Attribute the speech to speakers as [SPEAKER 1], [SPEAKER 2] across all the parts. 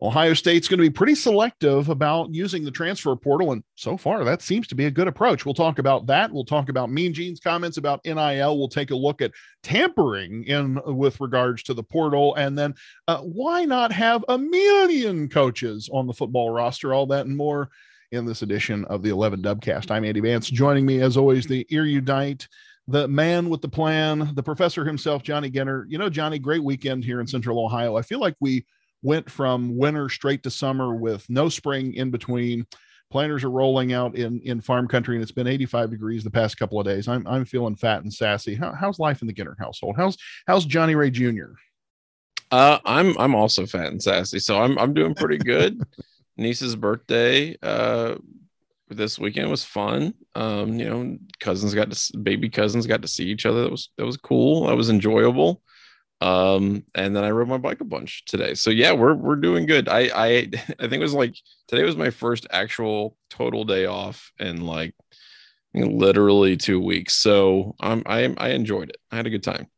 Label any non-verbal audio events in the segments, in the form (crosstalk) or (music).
[SPEAKER 1] Ohio State's going to be pretty selective about using the transfer portal. And so far, that seems to be a good approach. We'll talk about that. We'll talk about Mean Gene's comments about NIL. We'll take a look at tampering in with regards to the portal. And then uh, why not have a million coaches on the football roster? All that and more in this edition of the 11 Dubcast. I'm Andy Vance. Joining me, as always, the erudite the man with the plan, the professor himself, Johnny Ginter. You know, Johnny, great weekend here in Central Ohio. I feel like we went from winter straight to summer with no spring in between. Planters are rolling out in in farm country, and it's been 85 degrees the past couple of days. I'm I'm feeling fat and sassy. How, how's life in the Ginter household? How's how's Johnny Ray Jr.
[SPEAKER 2] Uh, I'm I'm also fat and sassy, so I'm I'm doing pretty good. (laughs) Niece's birthday uh this weekend was fun. Um, you know, cousins got to baby cousins got to see each other. That was that was cool. That was enjoyable um and then i rode my bike a bunch today. So yeah we're we're doing good. I i (laughs) i think it was like today was my first actual total day off in like literally two weeks. So i'm i i enjoyed it. I had a good time.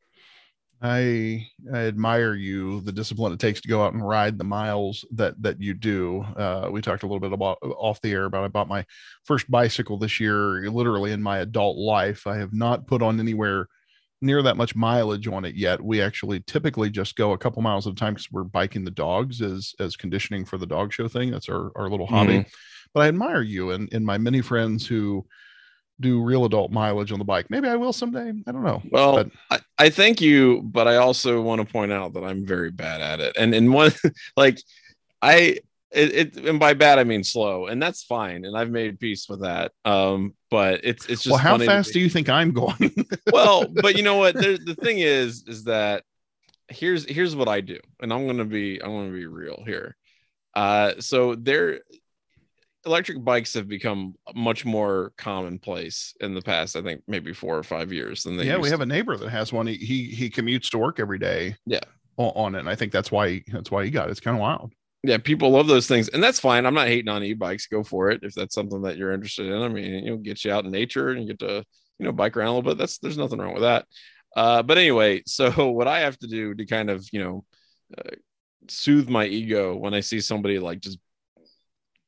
[SPEAKER 1] I, I admire you the discipline it takes to go out and ride the miles that that you do. Uh, we talked a little bit about off the air about I bought my first bicycle this year, literally in my adult life. I have not put on anywhere near that much mileage on it yet. We actually typically just go a couple miles at a time because we're biking the dogs as as conditioning for the dog show thing. That's our, our little hobby. Mm-hmm. But I admire you and, and my many friends who do real adult mileage on the bike. Maybe I will someday. I don't know.
[SPEAKER 2] Well, but, I, I thank you, but I also want to point out that I'm very bad at it. And in one (laughs) like I it, it, and by bad I mean slow, and that's fine, and I've made peace with that. Um, but it's it's just
[SPEAKER 1] well, how fast do you think I'm going? (laughs)
[SPEAKER 2] well, but you know what? The, the thing is, is that here's here's what I do, and I'm gonna be I'm gonna be real here. Uh, so there, electric bikes have become much more commonplace in the past. I think maybe four or five years than they.
[SPEAKER 1] Yeah, we have a neighbor that has one. He he, he commutes to work every day.
[SPEAKER 2] Yeah,
[SPEAKER 1] on it. And I think that's why that's why he got it. It's kind of wild
[SPEAKER 2] yeah, people love those things, and that's fine. I'm not hating on e-bikes. Go for it if that's something that you're interested in. I mean, you know, get you out in nature and you get to you know bike around a little bit. That's there's nothing wrong with that. Uh, but anyway, (laughs) so what I have to do to kind of you know uh, soothe my ego when I see somebody like just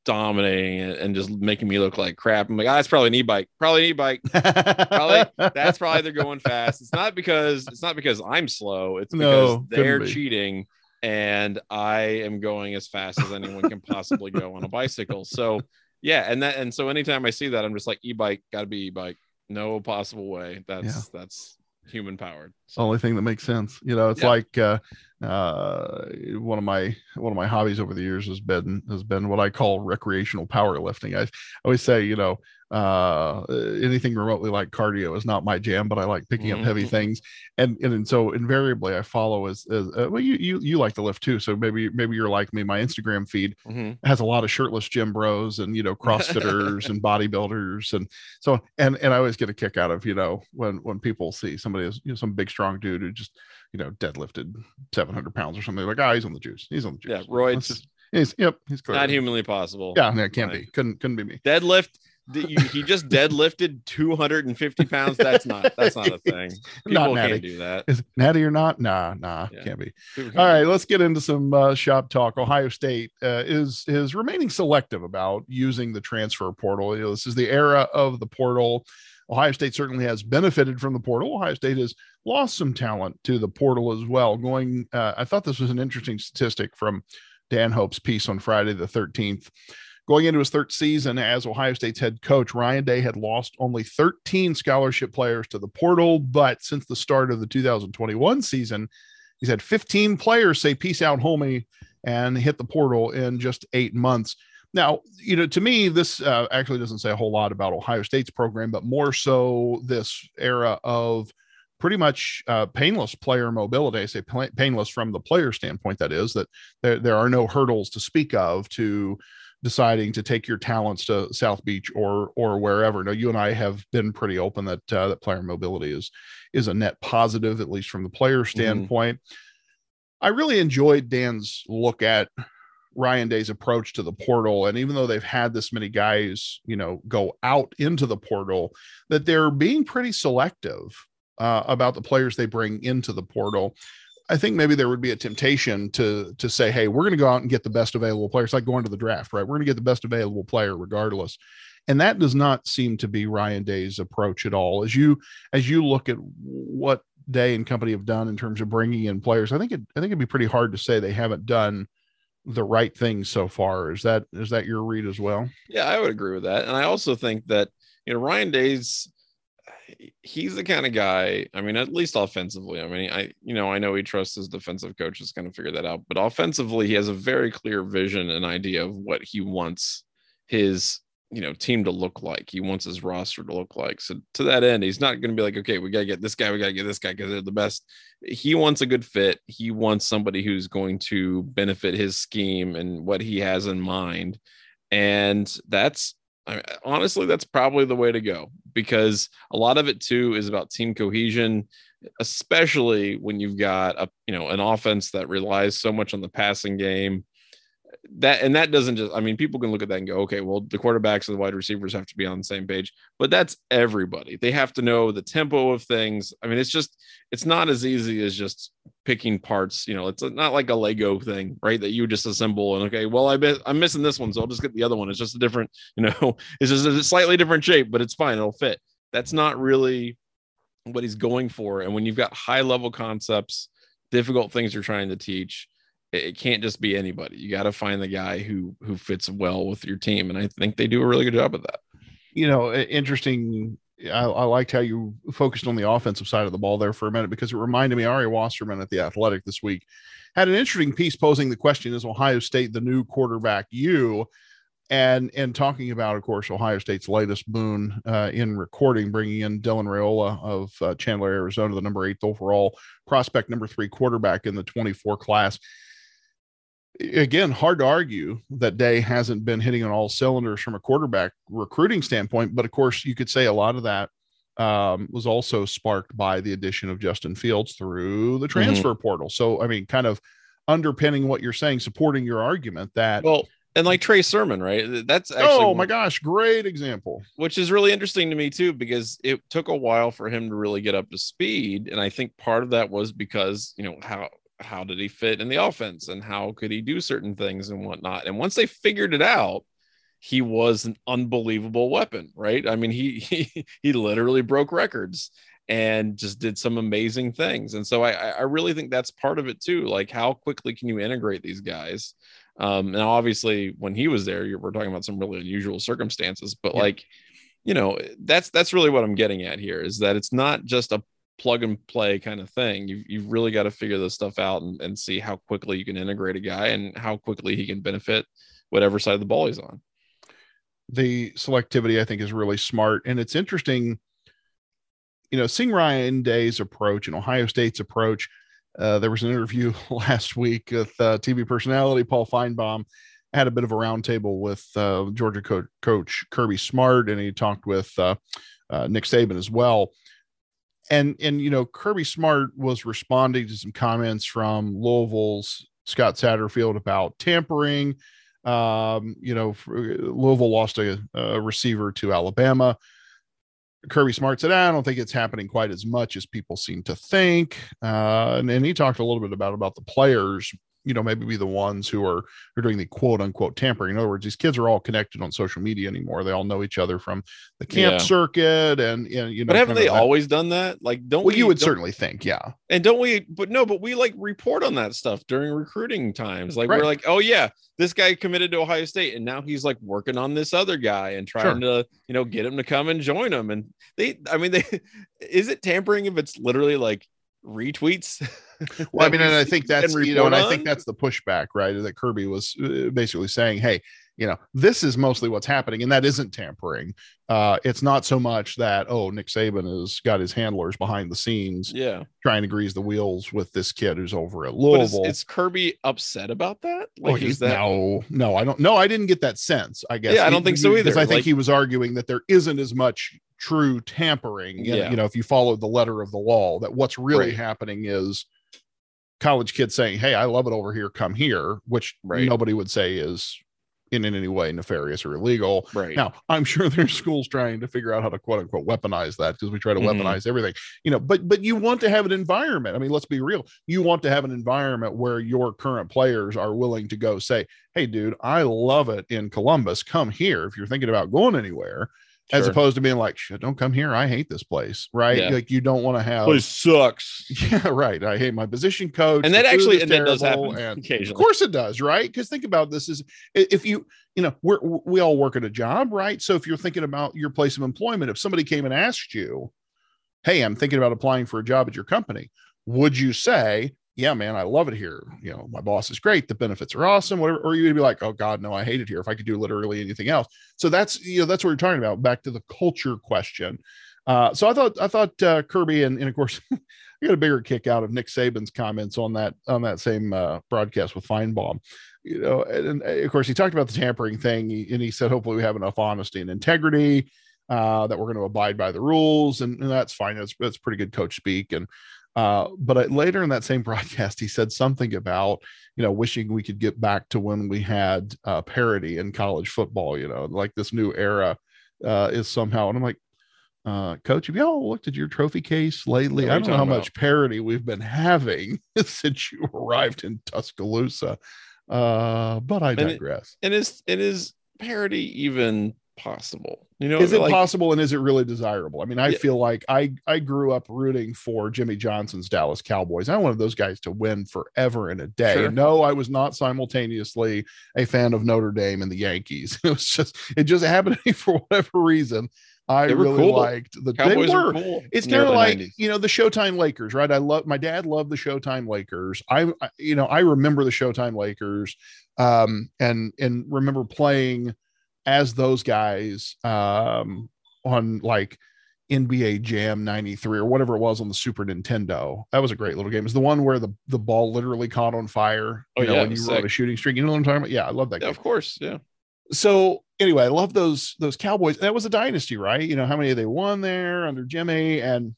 [SPEAKER 2] dominating and just making me look like crap. I'm like, ah, it's probably an e-bike, probably an e-bike. probably that's (laughs) probably they're going fast. It's not because it's not because I'm slow. It's because no, they're be. cheating and I am going as fast as anyone can possibly go on a bicycle. So yeah, and that and so anytime I see that, I'm just like e-bike, gotta be e-bike. No possible way. That's yeah. that's human powered.
[SPEAKER 1] So. Only thing that makes sense. You know, it's yeah. like uh, uh, one of my one of my hobbies over the years has been has been what I call recreational powerlifting. I always say, you know, uh, anything remotely like cardio is not my jam, but I like picking mm-hmm. up heavy mm-hmm. things. And, and, and so invariably I follow as, as uh, well, you, you, you like to lift too. So maybe, maybe you're like me. My Instagram feed mm-hmm. has a lot of shirtless gym bros and, you know, CrossFitters and bodybuilders. And so, and, and I always get a kick out of, you know, when, when people see somebody as you know, some big, strong dude who just, you know, deadlifted 700 pounds or something like, ah, oh, he's on the juice. He's on the juice.
[SPEAKER 2] Yeah. Roids.
[SPEAKER 1] He's, yep. He's
[SPEAKER 2] not humanly possible.
[SPEAKER 1] Yeah. it can't be. Couldn't, couldn't be me.
[SPEAKER 2] Deadlift he just deadlifted 250 pounds. That's not that's not a (laughs) thing. People not can't do that.
[SPEAKER 1] Is natty or not? Nah, nah, yeah. can't be. All right, let's get into some uh, shop talk. Ohio State uh, is is remaining selective about using the transfer portal. You know, this is the era of the portal. Ohio State certainly has benefited from the portal. Ohio State has lost some talent to the portal as well. Going, uh, I thought this was an interesting statistic from Dan Hope's piece on Friday the 13th. Going into his third season as Ohio State's head coach, Ryan Day had lost only 13 scholarship players to the portal, but since the start of the 2021 season, he's had 15 players say peace out, homie, and hit the portal in just eight months. Now, you know, to me, this uh, actually doesn't say a whole lot about Ohio State's program, but more so this era of pretty much uh, painless player mobility. I say painless from the player standpoint, that is, that there, there are no hurdles to speak of to deciding to take your talents to South Beach or or wherever. Now, you and I have been pretty open that uh, that player mobility is is a net positive, at least from the player mm-hmm. standpoint. Mm. I really enjoyed Dan's look at Ryan Day's approach to the portal, and even though they've had this many guys, you know, go out into the portal, that they're being pretty selective uh, about the players they bring into the portal. I think maybe there would be a temptation to to say, hey, we're going to go out and get the best available players, like going to the draft, right? We're going to get the best available player regardless. And that does not seem to be Ryan Day's approach at all. As you as you look at what Day and company have done in terms of bringing in players, I think it I think it'd be pretty hard to say they haven't done the right things so far. Is that is that your read as well?
[SPEAKER 2] Yeah, I would agree with that. And I also think that you know Ryan Day's he's the kind of guy. I mean, at least offensively. I mean, I you know I know he trusts his defensive coaches going to figure that out, but offensively he has a very clear vision and idea of what he wants his you know team to look like. He wants his roster to look like. So to that end, he's not going to be like, okay, we got to get this guy, we got to get this guy because they're the best. He wants a good fit. He wants somebody who's going to benefit his scheme and what he has in mind, and that's I mean, honestly, that's probably the way to go because a lot of it too is about team cohesion, especially when you've got a you know an offense that relies so much on the passing game that and that doesn't just i mean people can look at that and go okay well the quarterbacks and the wide receivers have to be on the same page but that's everybody. They have to know the tempo of things. I mean it's just it's not as easy as just picking parts you know it's not like a lego thing right that you just assemble and okay well i bet i'm missing this one so i'll just get the other one. It's just a different (laughs) you know it's just a slightly different shape but it's fine it'll fit. That's not really what he's going for and when you've got high level concepts difficult things you're trying to teach it can't just be anybody. You got to find the guy who who fits well with your team, and I think they do a really good job of that.
[SPEAKER 1] You know, interesting. I, I liked how you focused on the offensive side of the ball there for a minute because it reminded me Ari Wasserman at the Athletic this week had an interesting piece posing the question: Is Ohio State the new quarterback? You and and talking about, of course, Ohio State's latest boon uh, in recording, bringing in Dylan Raiola of uh, Chandler, Arizona, the number eight overall prospect, number three quarterback in the 24 class again, hard to argue that Day hasn't been hitting on all cylinders from a quarterback recruiting standpoint. But of course, you could say a lot of that um, was also sparked by the addition of Justin Fields through the mm-hmm. transfer mm-hmm. portal. So, I mean, kind of underpinning what you're saying, supporting your argument that.
[SPEAKER 2] Well, and like Trey Sermon, right? That's
[SPEAKER 1] actually, oh my gosh, great example.
[SPEAKER 2] Which is really interesting to me too, because it took a while for him to really get up to speed, and I think part of that was because you know how how did he fit in the offense and how could he do certain things and whatnot. And once they figured it out, he was an unbelievable weapon, right? I mean, he (laughs) he he literally broke records and just did some amazing things. And so I I really think that's part of it too. Like how quickly can you integrate these guys? Um, and obviously when he was there, we're talking about some really unusual circumstances, but yeah. like you know that's that's really what i'm getting at here is that it's not just a plug and play kind of thing. You've, you've really got to figure this stuff out and, and see how quickly you can integrate a guy and how quickly he can benefit whatever side of the ball he's on.
[SPEAKER 1] The selectivity, I think, is really smart. And it's interesting, you know, seeing Ryan Day's approach and Ohio State's approach. Uh, there was an interview (laughs) last week with uh, TV personality Paul Finebaum. Had a bit of a roundtable with uh, Georgia co- coach Kirby Smart, and he talked with uh, uh, Nick Saban as well and and you know Kirby Smart was responding to some comments from Louisville's Scott Satterfield about tampering. Um, you know, Louisville lost a, a, receiver to Alabama. Kirby Smart said, "I don't think it's happening quite as much as people seem to think." Uh, and, and he talked a little bit about about the players you know maybe be the ones who are who are doing the quote unquote tampering in other words these kids are all connected on social media anymore they all know each other from the camp yeah. circuit and, and you know
[SPEAKER 2] but haven't they always done that like don't
[SPEAKER 1] well we, you would certainly think yeah
[SPEAKER 2] and don't we but no but we like report on that stuff during recruiting times like right. we're like oh yeah this guy committed to ohio state and now he's like working on this other guy and trying sure. to you know get him to come and join him and they i mean they (laughs) is it tampering if it's literally like retweets. (laughs)
[SPEAKER 1] well, I mean, and I think that's you know, and I think that's the pushback, right? That Kirby was uh, basically saying, "Hey, you know, this is mostly what's happening, and that isn't tampering. Uh, it's not so much that oh, Nick Saban has got his handlers behind the scenes,
[SPEAKER 2] yeah,
[SPEAKER 1] trying to grease the wheels with this kid who's over at Louisville.
[SPEAKER 2] Is, is, Kirby upset about that? Like,
[SPEAKER 1] oh, is that no, no, I don't. No, I didn't get that sense. I guess.
[SPEAKER 2] Yeah, I don't he, think so either.
[SPEAKER 1] Because I think like, he was arguing that there isn't as much true tampering. Yeah. You know, if you follow the letter of the law, that what's really right. happening is college kids saying, Hey, I love it over here. Come here, which right. nobody would say is in, in any way nefarious or illegal.
[SPEAKER 2] Right.
[SPEAKER 1] Now, I'm sure (laughs) there's schools trying to figure out how to quote unquote weaponize that because we try to mm-hmm. weaponize everything, you know, but but you want to have an environment. I mean, let's be real. You want to have an environment where your current players are willing to go say, Hey, dude, I love it in Columbus. Come here if you're thinking about going anywhere Sure. as opposed to being like, don't come here. I hate this place. Right. Yeah. Like you don't want to have
[SPEAKER 2] place sucks. (laughs)
[SPEAKER 1] Yeah, right. I hate my position coach.
[SPEAKER 2] And that actually and that does happen
[SPEAKER 1] and occasionally. Of course it does, right? Because think about this is if you, you know, we're we all work at a job, right? So if you're thinking about your place of employment, if somebody came and asked you, Hey, I'm thinking about applying for a job at your company, would you say, yeah, man, I love it here. You know, my boss is great. The benefits are awesome. Whatever. Or you'd be like, oh God, no, I hate it here. If I could do literally anything else. So that's you know that's what we're talking about. Back to the culture question. Uh, so I thought I thought uh, Kirby and, and of course (laughs) I got a bigger kick out of Nick Saban's comments on that on that same uh, broadcast with Finebaum. You know, and, and, of course he talked about the tampering thing, and he said hopefully we have enough honesty and integrity uh, that we're going to abide by the rules, and, and that's fine. That's that's pretty good coach speak, and uh, but later in that same broadcast, he said something about, you know, wishing we could get back to when we had uh, parity in college football, you know, like this new era uh, is somehow. And I'm like, uh, coach, have y'all looked at your trophy case lately? I don't know how about? much parity we've been having (laughs) since you arrived in Tuscaloosa. Uh, but I digress.
[SPEAKER 2] And, it, and is, it is parity even possible? You know,
[SPEAKER 1] is it like, possible and is it really desirable? I mean, I yeah. feel like I I grew up rooting for Jimmy Johnson's Dallas Cowboys. I wanted those guys to win forever and a day. Sure. No, I was not simultaneously a fan of Notre Dame and the Yankees. (laughs) It was just it just happened to me for whatever reason. I really cool. liked the
[SPEAKER 2] Cowboys they were. Cool
[SPEAKER 1] it's kind of like 90s. you know the Showtime Lakers, right? I love my dad loved the Showtime Lakers. I you know I remember the Showtime Lakers, um, and and remember playing as those guys um, on like NBA Jam 93 or whatever it was on the Super Nintendo. That was a great little game. It's the one where the, the ball literally caught on fire.
[SPEAKER 2] Oh,
[SPEAKER 1] know,
[SPEAKER 2] yeah.
[SPEAKER 1] When you were on a shooting streak. You know what I'm talking about? Yeah, I love that
[SPEAKER 2] yeah, Of course. Yeah.
[SPEAKER 1] So anyway, I love those those Cowboys. That was a dynasty, right? You know, how many they won there under Jimmy. And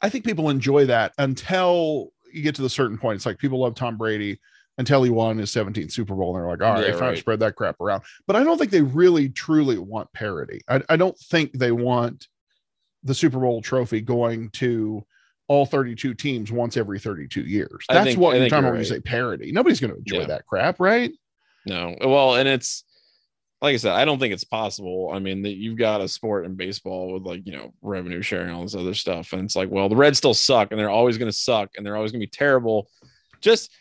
[SPEAKER 1] I think people enjoy that until you get to the certain point. It's like people love Tom Brady until he won his 17th Super Bowl. And they're like, all right, yeah, trying right. to spread that crap around. But I don't think they really truly want parity. I, I don't think they want the Super Bowl trophy going to all 32 teams once every 32 years. That's think, what you're talking about when you say parity. Nobody's going to enjoy yeah. that crap, right?
[SPEAKER 2] No. Well, and it's like I said, I don't think it's possible. I mean, that you've got a sport in baseball with like, you know, revenue sharing, all this other stuff. And it's like, well, the Reds still suck and they're always going to suck and they're always going to be terrible. Just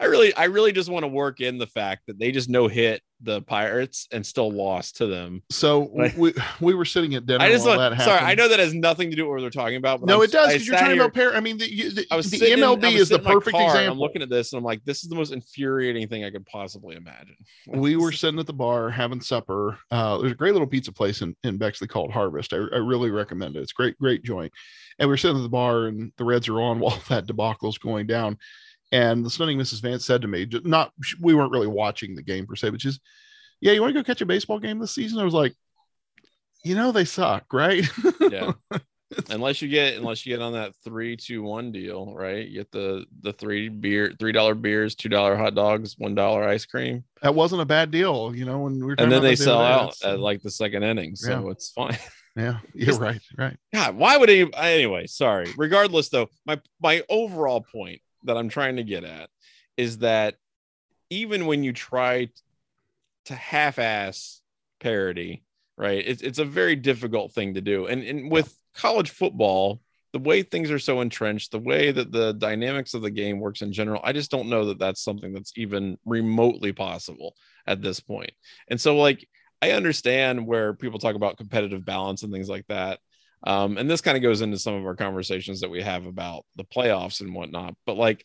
[SPEAKER 2] I really, I really just want to work in the fact that they just no hit the Pirates and still lost to them.
[SPEAKER 1] So like, we we were sitting at dinner.
[SPEAKER 2] I just want, sorry, I know that has nothing to do with what we're talking about.
[SPEAKER 1] no, I'm, it does because you're talking here, about pair. I mean, the, the, the MLB in, is the perfect car, example.
[SPEAKER 2] I'm looking at this and I'm like, this is the most infuriating thing I could possibly imagine. (laughs)
[SPEAKER 1] we were sitting at the bar having supper. Uh, there's a great little pizza place in, in Bexley called Harvest. I, I really recommend it. It's great, great joint. And we we're sitting at the bar and the Reds are on (laughs) while that debacle is going down and the stunning Mrs. Vance said to me, not we weren't really watching the game per se, but just, yeah, you want to go catch a baseball game this season? I was like, you know, they suck, right? (laughs)
[SPEAKER 2] yeah. unless you get unless you get on that three two one deal, right? You get the the three beer, three dollar beers, two dollar hot dogs, one dollar ice cream.
[SPEAKER 1] That wasn't a bad deal, you know. When we were
[SPEAKER 2] and then they sell out at like the second inning, so yeah. it's fine. (laughs)
[SPEAKER 1] Yeah, (laughs) you're right, right.
[SPEAKER 2] God, why would he? Anyway, sorry. Regardless, though, my my overall point that I'm trying to get at is that even when you try to half-ass parody, right? It's it's a very difficult thing to do. And and with college football, the way things are so entrenched, the way that the dynamics of the game works in general, I just don't know that that's something that's even remotely possible at this point. And so, like, I understand where people talk about competitive balance and things like that. Um, and this kind of goes into some of our conversations that we have about the playoffs and whatnot. But like,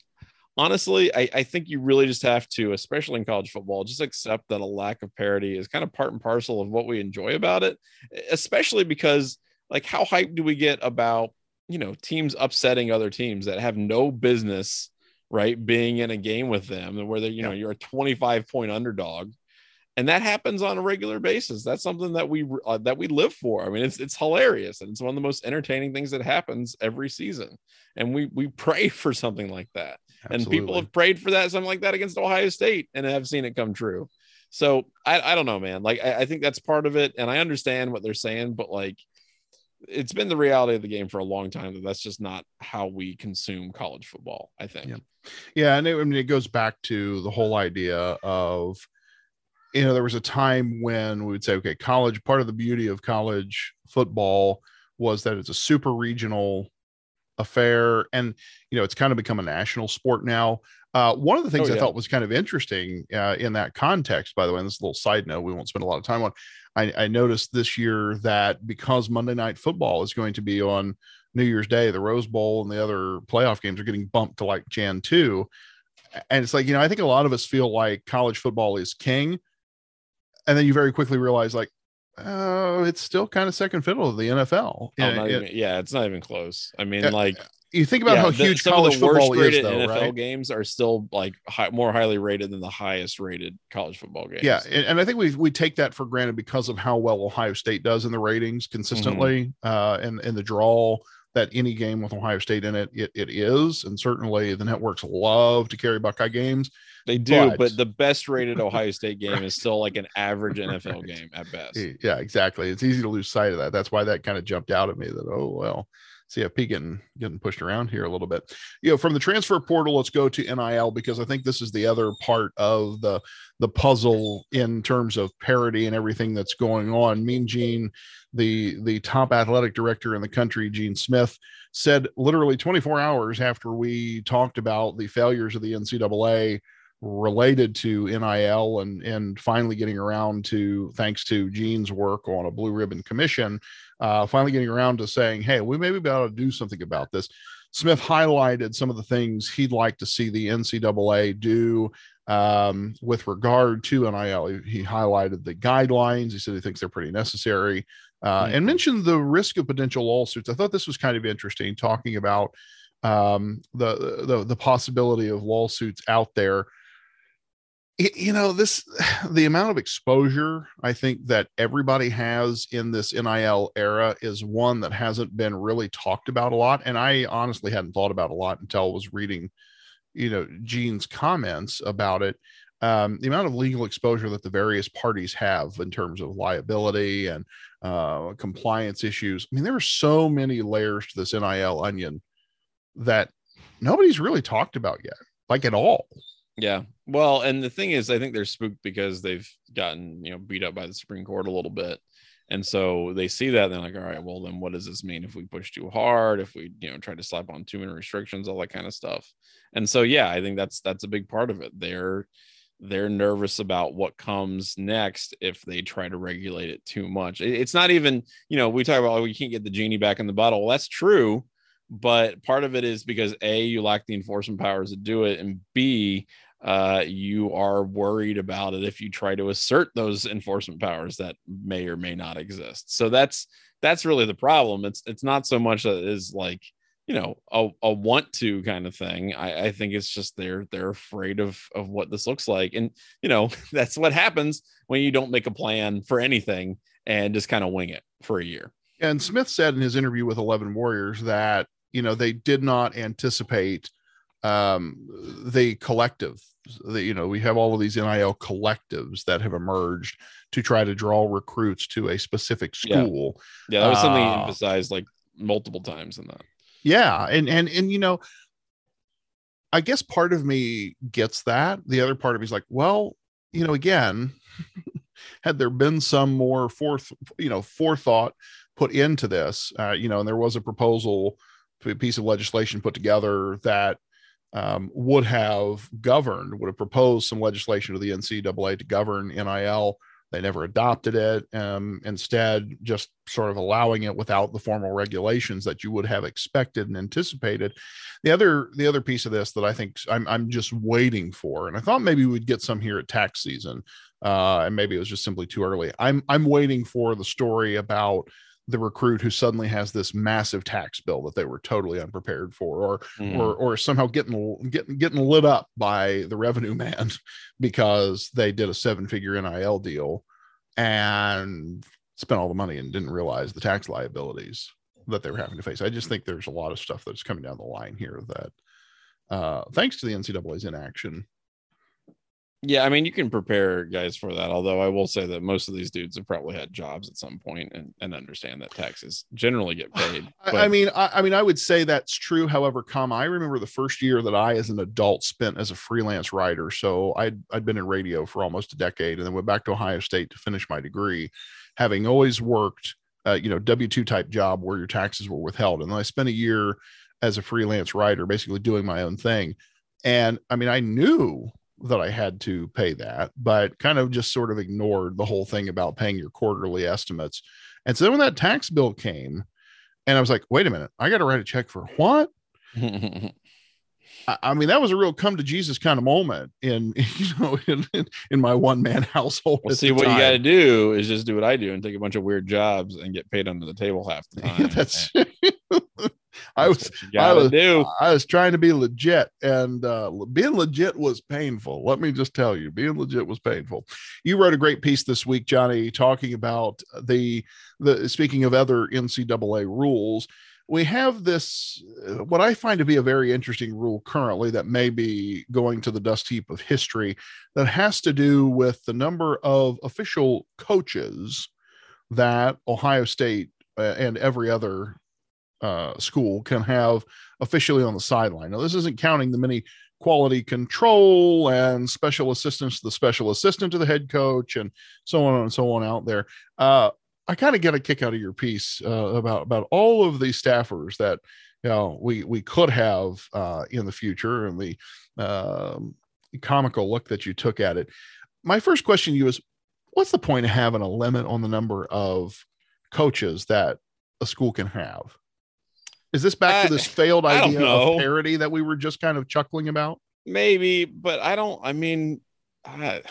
[SPEAKER 2] honestly, I, I think you really just have to, especially in college football, just accept that a lack of parity is kind of part and parcel of what we enjoy about it, especially because, like, how hyped do we get about, you know, teams upsetting other teams that have no business, right, being in a game with them and where they're, you know, you're a 25 point underdog and that happens on a regular basis that's something that we uh, that we live for i mean it's it's hilarious and it's one of the most entertaining things that happens every season and we we (laughs) pray for something like that and people have prayed for that something like that against Ohio State and have seen it come true. So I, I don't know, man. Like I, I think that's part of it, and I understand what they're saying, but like it's been the reality of the game for a long time that that's just not how we consume college football. I think.
[SPEAKER 1] Yeah, yeah and it, I mean, it goes back to the whole idea of you know there was a time when we would say okay college part of the beauty of college football was that it's a super regional affair and you know it's kind of become a national sport now uh, one of the things oh, yeah. i thought was kind of interesting uh, in that context by the way and this is a little side note we won't spend a lot of time on I, I noticed this year that because monday night football is going to be on new year's day the rose bowl and the other playoff games are getting bumped to like jan 2 and it's like you know i think a lot of us feel like college football is king and then you very quickly realize like oh it's still kind of second fiddle to the nfl
[SPEAKER 2] oh, it, even, yeah it's not even close i mean like
[SPEAKER 1] you think about yeah, how huge the, college football is though, NFL right?
[SPEAKER 2] games are still like high, more highly rated than the highest rated college football games
[SPEAKER 1] yeah and, and, i think we we take that for granted because of how well ohio state does in the ratings consistently mm-hmm. uh and and the draw that any game with Ohio State in it, it, it is. And certainly the networks love to carry Buckeye games.
[SPEAKER 2] They do, but, but the best rated Ohio State game is still like an average NFL (laughs) right. game at best.
[SPEAKER 1] Yeah, exactly. It's easy to lose sight of that. That's why that kind of jumped out at me that, oh, well, CFP getting getting pushed around here a little bit. You know, from the transfer portal, let's go to NIL because I think this is the other part of the the puzzle in terms of parity and everything that's going on. Mean Gene, the the top athletic director in the country, Gene Smith, said literally 24 hours after we talked about the failures of the NCAA related to NIL and and finally getting around to thanks to Gene's work on a blue ribbon commission, uh, finally getting around to saying, hey, we maybe be able to do something about this. Smith highlighted some of the things he'd like to see the NCAA do um, with regard to NIL. He, he, highlighted the guidelines. He said he thinks they're pretty necessary uh, mm-hmm. and mentioned the risk of potential lawsuits. I thought this was kind of interesting, talking about um, the, the the possibility of lawsuits out there you know this (sighs) the amount of exposure i think that everybody has in this nil era is one that hasn't been really talked about a lot and i honestly hadn't thought about a lot until i was reading you know gene's comments about it. Um, the amount of legal exposure that the various parties have in terms of liability and uh, compliance issues. I mean there are so many layers to this nil onion that nobody's really talked about yet like at all
[SPEAKER 2] yeah. Well, and the thing is, I think they're spooked because they've gotten, you know, beat up by the Supreme Court a little bit. And so they see that and they're like, all right, well, then what does this mean if we push too hard, if we, you know, try to slap on too many restrictions, all that kind of stuff. And so, yeah, I think that's that's a big part of it. They're they're nervous about what comes next if they try to regulate it too much. It's not even, you know, we talk about oh, we can't get the genie back in the bottle. Well, that's true, but part of it is because a you lack the enforcement powers to do it, and b uh, you are worried about it if you try to assert those enforcement powers that may or may not exist. So that's that's really the problem. It's it's not so much that is like you know a, a want to kind of thing. I, I think it's just they're they're afraid of of what this looks like, and you know (laughs) that's what happens when you don't make a plan for anything and just kind of wing it for a year.
[SPEAKER 1] And Smith said in his interview with Eleven Warriors that you know they did not anticipate um, the collective the, you know we have all of these nil collectives that have emerged to try to draw recruits to a specific school
[SPEAKER 2] yeah, yeah that was something uh, emphasized like multiple times in that.
[SPEAKER 1] Yeah and and and you know i guess part of me gets that. The other part of me is like well you know again (laughs) had there been some more forth you know forethought put into this uh, you know and there was a proposal a piece of legislation put together that um, would have governed, would have proposed some legislation to the NCAA to govern NIL. They never adopted it. Um, instead, just sort of allowing it without the formal regulations that you would have expected and anticipated. The other, the other piece of this that I think I'm, I'm just waiting for, and I thought maybe we'd get some here at tax season, uh, and maybe it was just simply too early. I'm, I'm waiting for the story about the recruit who suddenly has this massive tax bill that they were totally unprepared for or mm. or or somehow getting getting getting lit up by the revenue man (laughs) because they did a seven figure NIL deal and spent all the money and didn't realize the tax liabilities that they were having to face. I just think there's a lot of stuff that's coming down the line here that uh, thanks to the NCAA's inaction.
[SPEAKER 2] Yeah, I mean, you can prepare guys for that. Although I will say that most of these dudes have probably had jobs at some point and, and understand that taxes generally get paid. (sighs)
[SPEAKER 1] But... I, mean, I, I, mean, I would say that's true. However, come I remember the first year that I, as an adult, spent as a freelance writer. So I'd I'd been in radio for almost a decade, and then went back to Ohio State to finish my degree, having always worked, uh, you know, W two type job where your taxes were withheld, and then I spent a year as a freelance writer, basically doing my own thing. And I mean, I knew that I had to pay that, but kind of just sort of ignored the whole thing about paying your quarterly estimates. And so then when that tax bill came, and I was like, wait a minute, I got to write a check for what? (laughs) I mean, that was a real come to Jesus kind of moment in (laughs) you know in, in my one man (laughs) household.
[SPEAKER 2] Well, see, what time. you got to do is just do what I do and take a bunch of weird jobs and get paid under the table half the time.
[SPEAKER 1] that's I was I was do. I was trying to be legit, and uh, being legit was painful. Let me just tell you, being legit was painful. You wrote a great piece this week, Johnny, talking about the the speaking of other NCAA rules. We have this, uh, what I find to be a very interesting rule currently that may be going to the dust heap of history that has to do with the number of official coaches that Ohio State uh, and every other uh, school can have officially on the sideline. Now, this isn't counting the many quality control and special assistants the special assistant to the head coach and so on and so on out there. Uh, I kind of get a kick out of your piece uh, about about all of these staffers that you know we we could have uh, in the future and the um, comical look that you took at it. My first question to you is, what's the point of having a limit on the number of coaches that a school can have? Is this back to this failed idea of parity that we were just kind of chuckling about?
[SPEAKER 2] Maybe, but I don't. I mean, I,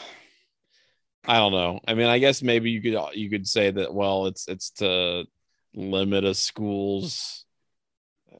[SPEAKER 2] I don't know. I mean, I guess maybe you could you could say that. Well, it's it's to limit a school's.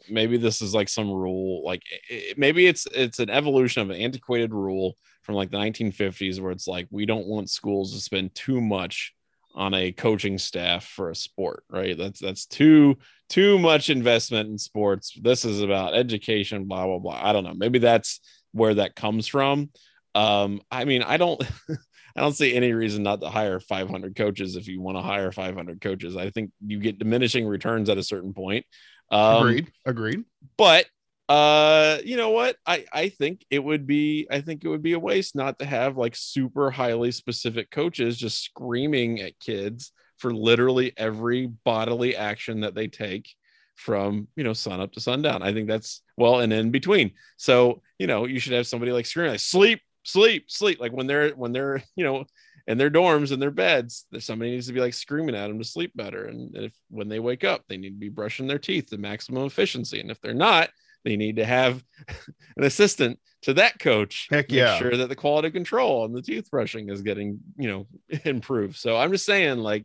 [SPEAKER 2] Maybe this is like some rule. Like it, maybe it's it's an evolution of an antiquated rule from like the 1950s, where it's like we don't want schools to spend too much on a coaching staff for a sport, right? That's that's too too much investment in sports. This is about education, blah blah blah. I don't know. Maybe that's where that comes from. Um, I mean, I don't (laughs) I don't see any reason not to hire 500 coaches if you want to hire 500 coaches. I think you get diminishing returns at a certain point.
[SPEAKER 1] Um, agreed. Agreed.
[SPEAKER 2] But uh you know what? I i think it would be i think it would be a waste not to have like super highly specific coaches just screaming at kids for literally every bodily action that they take from you know sun up to sundown. I think that's well and in between. So you know you should have somebody like screaming like sleep sleep sleep. Like when they're when they're you know in their dorms in their beds somebody needs to be like screaming at them to sleep better. And if when they wake up they need to be brushing their teeth to maximum efficiency. And if they're not they need to have (laughs) an assistant to that coach.
[SPEAKER 1] Heck yeah.
[SPEAKER 2] Sure that the quality control on the toothbrushing is getting, you know, (laughs) improved. So I'm just saying, like,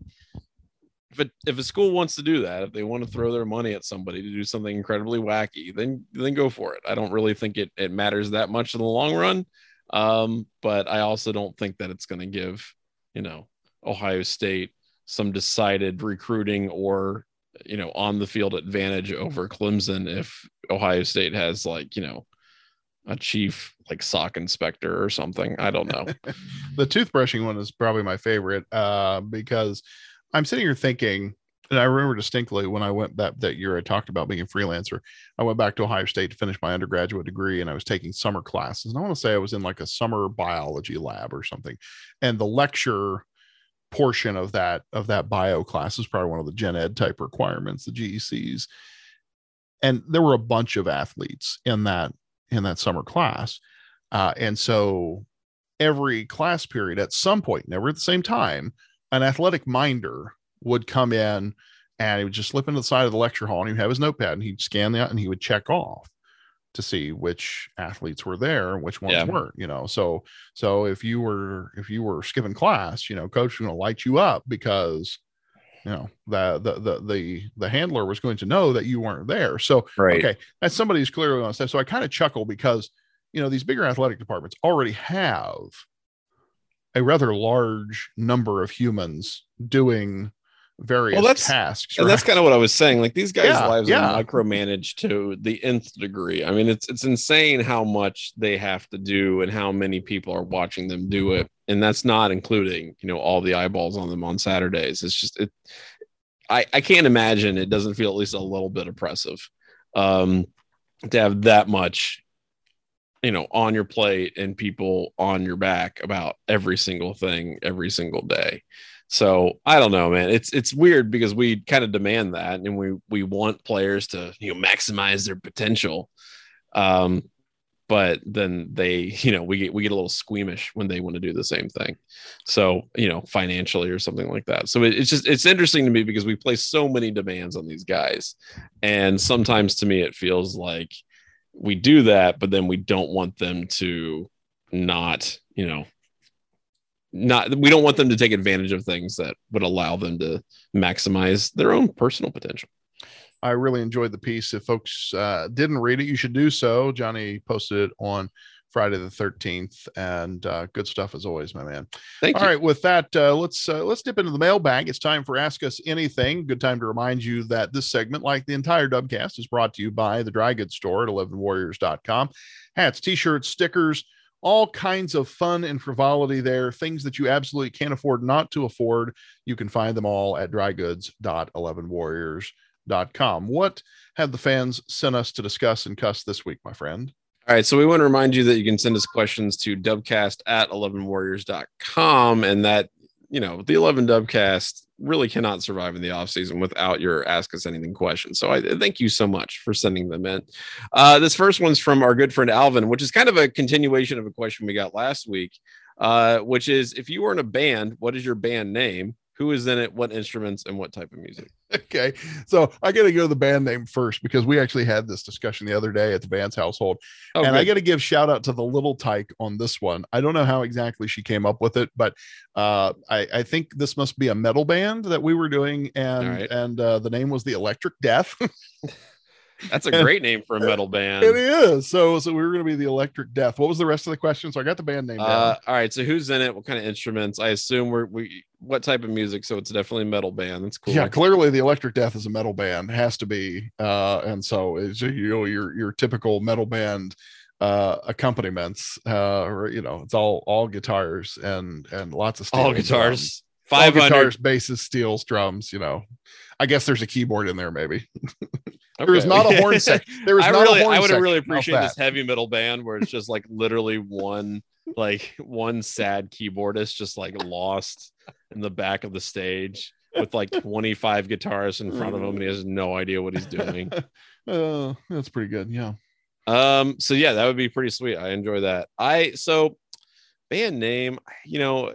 [SPEAKER 2] if it, if a school wants to do that, if they want to throw their money at somebody to do something incredibly wacky, then then go for it. I don't really think it it matters that much in the long run. Um, but I also don't think that it's going to give, you know, Ohio State some decided recruiting or you know on the field advantage over Clemson if Ohio State has like you know a chief like sock inspector or something. I don't know. (laughs)
[SPEAKER 1] the toothbrushing one is probably my favorite uh, because I'm sitting here thinking, and I remember distinctly when I went that that year I talked about being a freelancer. I went back to Ohio State to finish my undergraduate degree, and I was taking summer classes. And I want to say I was in like a summer biology lab or something, and the lecture portion of that of that bio class is probably one of the gen ed type requirements the gecs and there were a bunch of athletes in that in that summer class uh, and so every class period at some point never at the same time an athletic minder would come in and he would just slip into the side of the lecture hall and he'd have his notepad and he'd scan that and he would check off to see which athletes were there and which ones yeah. weren't you know so so if you were if you were skipping class you know coach was going to light you up because you know the, the the the the handler was going to know that you weren't there so
[SPEAKER 2] right.
[SPEAKER 1] okay that's somebody who's clearly on staff so i kind of chuckle because you know these bigger athletic departments already have a rather large number of humans doing various well, that's, tasks.
[SPEAKER 2] And that's kind of what I was saying. Like these guys' yeah, lives yeah. are micromanaged to the nth degree. I mean, it's it's insane how much they have to do and how many people are watching them do it. And that's not including, you know, all the eyeballs on them on Saturdays. It's just it I, I can't imagine it doesn't feel at least a little bit oppressive um to have that much you know on your plate and people on your back about every single thing every single day so I don't know, man. It's it's weird because we kind of demand that, and we we want players to you know maximize their potential. Um, but then they, (laughs) you know, we get we get a little squeamish when they want to do the same thing. So you know, financially or something like that. So it, it's just it's interesting to me because we place so many demands on these guys, and sometimes to me it feels like we do that, but then we don't want them to not, you know, not we don't want them to take advantage of things that would allow them to maximize their own personal potential.
[SPEAKER 1] I really enjoyed the piece. If folks uh, didn't read it, you should do so. Johnny posted it on Friday the 13th and uh, good stuff as always, my man. Thank All you. right, with that, uh, let's uh, let's dip into the mailbag. It's time for Ask Us Anything. Good time to remind you that this segment, like the entire Dubcast, is brought to you by the Dry Goods Store at 11warriors.com. Hats, t-shirts, stickers, all kinds of fun and frivolity there, things that you absolutely can't afford not to afford. You can find them all at drygoods.11warriors.com. What have the fans sent us to discuss and cuss this week, my friend?
[SPEAKER 2] All right. So we want to remind you that you can send us questions to dubcast at 11warriors.com and that, you know, the 11 dubcast really cannot survive in the off season without your ask us anything questions. So I thank you so much for sending them in. Uh, this first one's from our good friend Alvin, which is kind of a continuation of a question we got last week, uh, which is if you were in a band, what is your band name? who is in it, what instruments, and what type of music. (laughs)
[SPEAKER 1] Okay, so I got to go to the band name first because we actually had this discussion the other day at the Vance household, oh, and good. I got to give shout out to the little tyke on this one. I don't know how exactly she came up with it, but uh, I, I, think this must be a metal band that we were doing, and right. and uh, the name was the Electric Death. (laughs)
[SPEAKER 2] That's a great name for a metal band.
[SPEAKER 1] It is. So, so we were going to be the Electric Death. What was the rest of the question? So I got the band name.
[SPEAKER 2] Uh, all right. So who's in it? What kind of instruments? I assume we're we what type of music? So it's definitely a metal band. That's cool.
[SPEAKER 1] Yeah, clearly the Electric Death is a metal band. It has to be. Uh, and so it's you know your your typical metal band uh accompaniments uh or you know it's all all guitars and and lots of
[SPEAKER 2] all guitars
[SPEAKER 1] five guitars basses steels drums you know i guess there's a keyboard in there maybe (laughs) There is not a horn (laughs) section. There is I not
[SPEAKER 2] really,
[SPEAKER 1] a horn
[SPEAKER 2] I would really appreciate this heavy metal band where it's just like literally one, like one sad keyboardist just like lost in the back of the stage with like 25 guitars in front of him and he has no idea what he's doing.
[SPEAKER 1] uh, (laughs) that's pretty good. Yeah.
[SPEAKER 2] Um, so yeah, that would be pretty sweet. I enjoy that. I so band name, you know,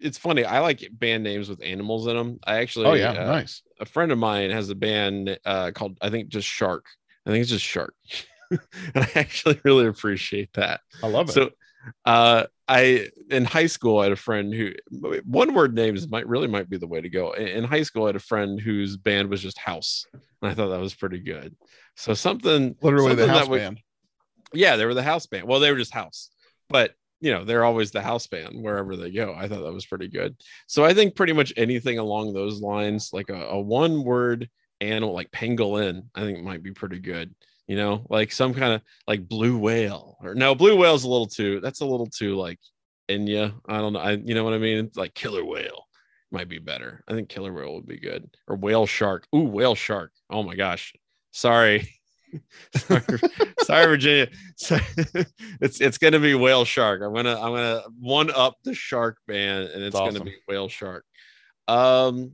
[SPEAKER 2] it's funny. I like band names with animals in them. I actually,
[SPEAKER 1] oh yeah, uh, nice.
[SPEAKER 2] A friend of mine has a band uh, called I think just Shark. I think it's just Shark, (laughs) and I actually really appreciate that.
[SPEAKER 1] I love it.
[SPEAKER 2] So, uh, I in high school I had a friend who one word names might really might be the way to go. In, in high school I had a friend whose band was just House, and I thought that was pretty good. So something
[SPEAKER 1] literally
[SPEAKER 2] something
[SPEAKER 1] the house band.
[SPEAKER 2] Yeah, they were the house band. Well, they were just house, but you know they're always the house band wherever they go i thought that was pretty good so i think pretty much anything along those lines like a, a one word animal like pangolin i think might be pretty good you know like some kind of like blue whale or no blue whale's a little too that's a little too like Enya. I don't know. I you know what I mean? Like killer whale might be better. I think killer whale would be good. Or whale shark. Ooh, whale shark. Oh my gosh. Sorry. (laughs) (laughs) sorry, sorry, Virginia. (laughs) it's it's gonna be whale shark. I'm gonna I'm gonna one up the shark band, and it's awesome. gonna be whale shark. Um,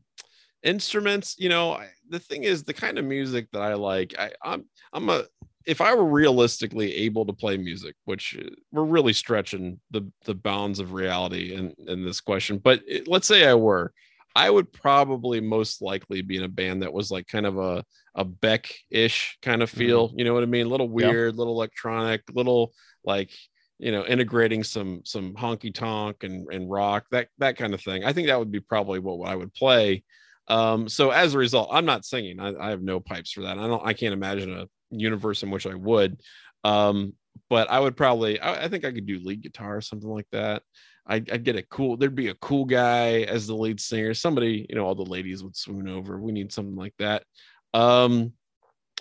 [SPEAKER 2] instruments. You know, the thing is, the kind of music that I like. I, I'm I'm a if I were realistically able to play music, which uh, we're really stretching the the bounds of reality in in this question, but it, let's say I were, I would probably most likely be in a band that was like kind of a a Beck ish kind of feel. Mm-hmm. You know what I mean? A little weird, yeah. little electronic, little like you know integrating some some honky tonk and and rock that that kind of thing. I think that would be probably what I would play. Um, so as a result, I'm not singing. I, I have no pipes for that. I don't. I can't imagine a universe in which I would. Um, but I would probably. I, I think I could do lead guitar or something like that. I'd, I'd, get a cool. There'd be a cool guy as the lead singer. Somebody, you know, all the ladies would swoon over. We need something like that. Um,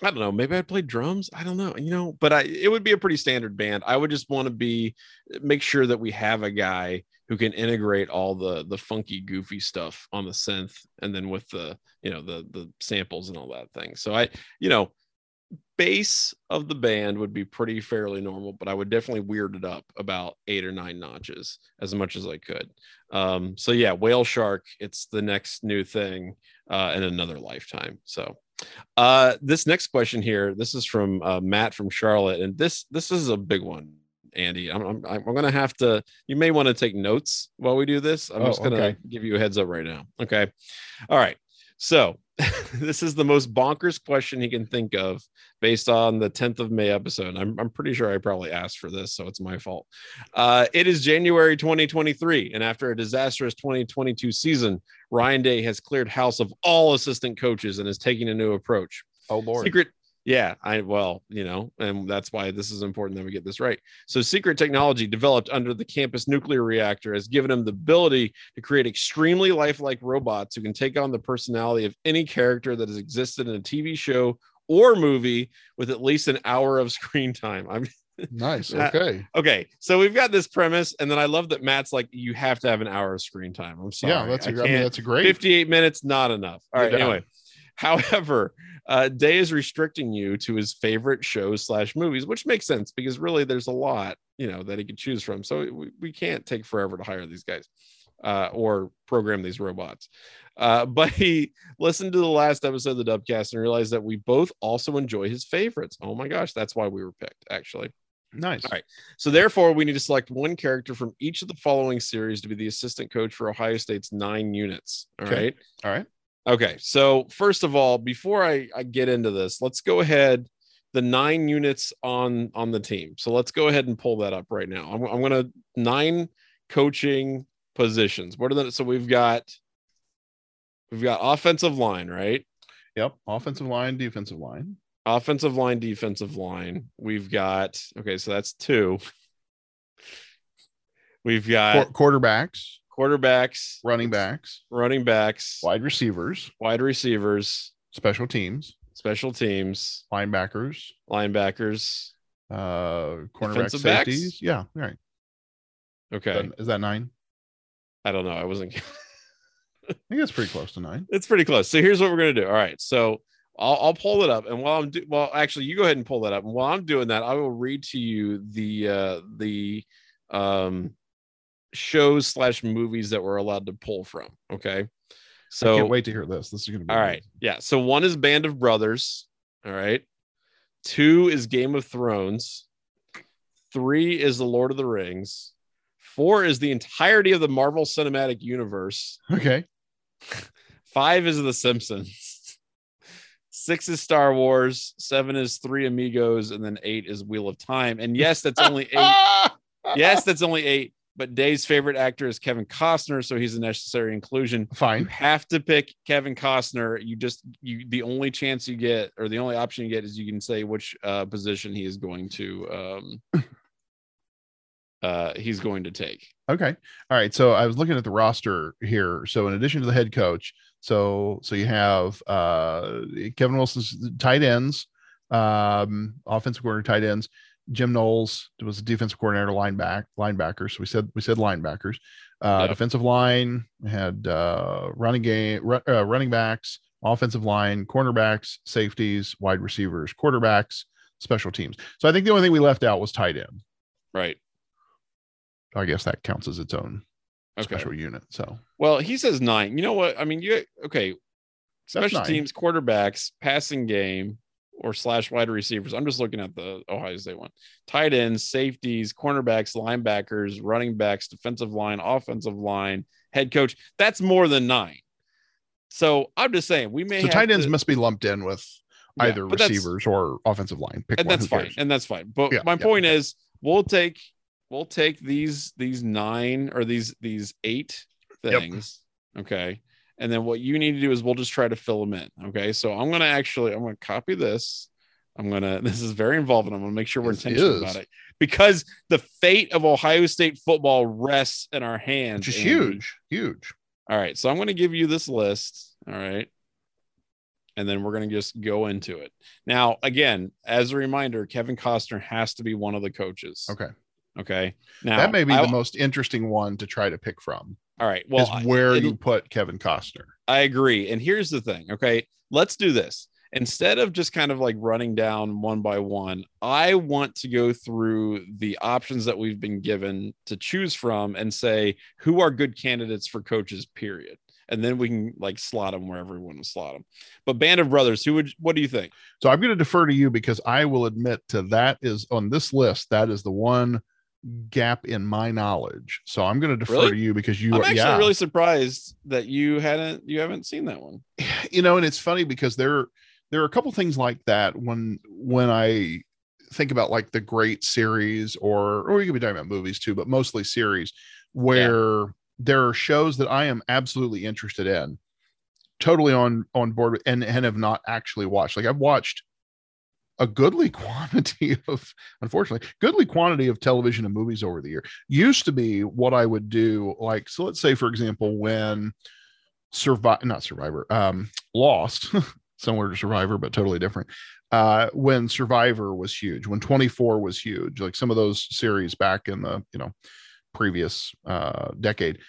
[SPEAKER 2] I don't know. Maybe I'd play drums. I don't know. You know, but I it would be a pretty standard band. I would just want to be make sure that we have a guy who can integrate all the the funky, goofy stuff on the synth, and then with the you know the the samples and all that thing. So I, you know, base of the band would be pretty fairly normal, but I would definitely weird it up about eight or nine notches as much as I could. Um, so yeah, whale shark, it's the next new thing uh, in another lifetime. So uh, this next question here, this is from uh, Matt from Charlotte, and this this is a big one. Andy, I'm, I'm, I'm gonna have to. You may want to take notes while we do this. I'm oh, just gonna okay. give you a heads up right now. Okay, all right. So (laughs) this is the most bonkers question he can think of based on the 10th of May episode. I'm, I'm pretty sure I probably asked for this, so it's my fault. Uh, it is January 2023, and after a disastrous 2022 season, Ryan Day has cleared house of all assistant coaches and is taking a new approach.
[SPEAKER 1] Oh, Lord.
[SPEAKER 2] Secret yeah, I well, you know, and that's why this is important that we get this right. So, secret technology developed under the campus nuclear reactor has given him the ability to create extremely lifelike robots who can take on the personality of any character that has existed in a TV show or movie with at least an hour of (laughs) screen time. I'm
[SPEAKER 1] nice. (laughs) Okay.
[SPEAKER 2] okay. So we've got this premise, and then I love that Matt's like, you have to have an hour of screen time. I'm sorry.
[SPEAKER 1] Yeah, that's a, I I mean, that's a great
[SPEAKER 2] 58 minutes, not enough. All right. Yeah. Anyway, However, uh, Day is restricting you to his favorite shows slash movies, which makes sense because really there's a lot, you know, that he could choose from. So we, we can't take forever to hire these guys uh, or program these robots. Uh, (laughs) but he listened to the last episode of the Dubcast and realized that we both also enjoy his favorites. Oh my gosh, that's why we were picked, actually.
[SPEAKER 1] Nice.
[SPEAKER 2] All right. So therefore, we need to select one character from each of the following series to be the assistant coach for Ohio State's nine units. All okay. right.
[SPEAKER 1] All right.
[SPEAKER 2] Okay, so first of all, before I, I get into this, let's go ahead the nine units on on the team. So let's go ahead and pull that up right now. I'm, I'm gonna nine coaching positions. What are the so we've got we've got offensive line, right?
[SPEAKER 1] Yep, offensive line, defensive line.
[SPEAKER 2] Offensive line, defensive line. We've got okay, so that's two. We've got
[SPEAKER 1] Qu- quarterbacks
[SPEAKER 2] quarterbacks,
[SPEAKER 1] running backs,
[SPEAKER 2] running backs,
[SPEAKER 1] wide receivers,
[SPEAKER 2] wide receivers,
[SPEAKER 1] special teams,
[SPEAKER 2] special teams,
[SPEAKER 1] linebackers,
[SPEAKER 2] linebackers,
[SPEAKER 1] uh, cornerback safeties. Backs? Yeah, all right.
[SPEAKER 2] Okay,
[SPEAKER 1] is that, is that nine?
[SPEAKER 2] I don't know. I wasn't. (laughs)
[SPEAKER 1] I think it's pretty close to nine.
[SPEAKER 2] It's pretty close. So here's what we're gonna do. All right, so I'll, I'll pull it up, and while I'm do- well, actually, you go ahead and pull that up. And while I'm doing that, I will read to you the uh, the um shows slash movies that we're allowed to pull from. Okay. So
[SPEAKER 1] I can't wait to hear this. This is gonna be
[SPEAKER 2] all right. Yeah. So one is Band of Brothers. All right. Two is Game of Thrones. Three is The Lord of the Rings. Four is the entirety of the Marvel Cinematic Universe.
[SPEAKER 1] Okay.
[SPEAKER 2] Five is The Simpsons. Six is Star Wars. Seven is Three Amigos. And then eight is Wheel of Time. And yes, that's only eight. (laughs) yes, that's only eight but Day's favorite actor is Kevin Costner, so he's a necessary inclusion.
[SPEAKER 1] Fine.
[SPEAKER 2] You have to pick Kevin Costner. You just you the only chance you get, or the only option you get, is you can say which uh, position he is going to um (clears throat) uh he's going to take.
[SPEAKER 1] Okay. All right. So I was looking at the roster here. So in addition to the head coach, so so you have uh Kevin Wilson's tight ends, um, offensive coordinator tight ends. Jim Knowles was a defensive coordinator, lineback, linebackers. So we said we said linebackers. Uh. Defensive line had uh, running game, uh, running backs, offensive line, cornerbacks, safeties, wide receivers, quarterbacks, special teams. So I think the only thing we left out was tight end.
[SPEAKER 2] Right.
[SPEAKER 1] I guess that counts as its own okay. special unit. So
[SPEAKER 2] well, he says nine. You know what? I mean, you okay? Special teams, quarterbacks, passing game, or slash wide receivers. I'm just looking at the Ohio State one. Tight ends, safeties, cornerbacks, linebackers, running backs, defensive line, offensive line, head coach. That's more than nine. So I'm just saying we may.
[SPEAKER 1] So tight ends to, must be lumped in with yeah, either receivers or offensive line.
[SPEAKER 2] Pick and one, that's fine. And that's fine. But yeah, my yeah. point is, we'll take we'll take these these nine or these these eight things. Yep. Okay and then what you need to do is we'll just try to fill them in. Okay. So I'm going to actually, I'm going to copy this. I'm gonna. (laughs) This is very involved, and I'm gonna make sure we're intentional about it because the fate of Ohio State football rests in our hands.
[SPEAKER 1] Which is huge, huge.
[SPEAKER 2] All right, so I'm gonna give you this list. All right, and then we're gonna just go into it. Now, again, as a reminder, Kevin Costner has to be one of the coaches.
[SPEAKER 1] Okay.
[SPEAKER 2] Okay. Now
[SPEAKER 1] that may be I, the most interesting one to try to pick from.
[SPEAKER 2] All right. Well, is
[SPEAKER 1] where I, you put Kevin Costner.
[SPEAKER 2] I agree. And here's the thing. Okay. Let's do this instead of just kind of like running down one by one, I want to go through the options that we've been given to choose from and say who are good candidates for coaches, period. And then we can like slot them wherever we want to slot them. But Band of Brothers, who would what do you think?
[SPEAKER 1] So I'm going to defer to you because I will admit to that is on this list, that is the one gap in my knowledge. So I'm going to defer really? to you because you
[SPEAKER 2] I'm
[SPEAKER 1] are
[SPEAKER 2] actually
[SPEAKER 1] yeah.
[SPEAKER 2] really surprised that you hadn't you haven't seen that one. (sighs)
[SPEAKER 1] You know, and it's funny because there there are a couple things like that when when I think about like the great series or or you could be talking about movies too, but mostly series where yeah. there are shows that I am absolutely interested in, totally on on board and and have not actually watched. Like I've watched a goodly (laughs) quantity of unfortunately goodly quantity of television and movies over the year used to be what i would do like so let's say for example when survive not survivor um lost (laughs) similar to Survivor, but totally different. Uh, when Survivor was huge, when 24 was huge, like some of those series back in the you know previous uh, decade.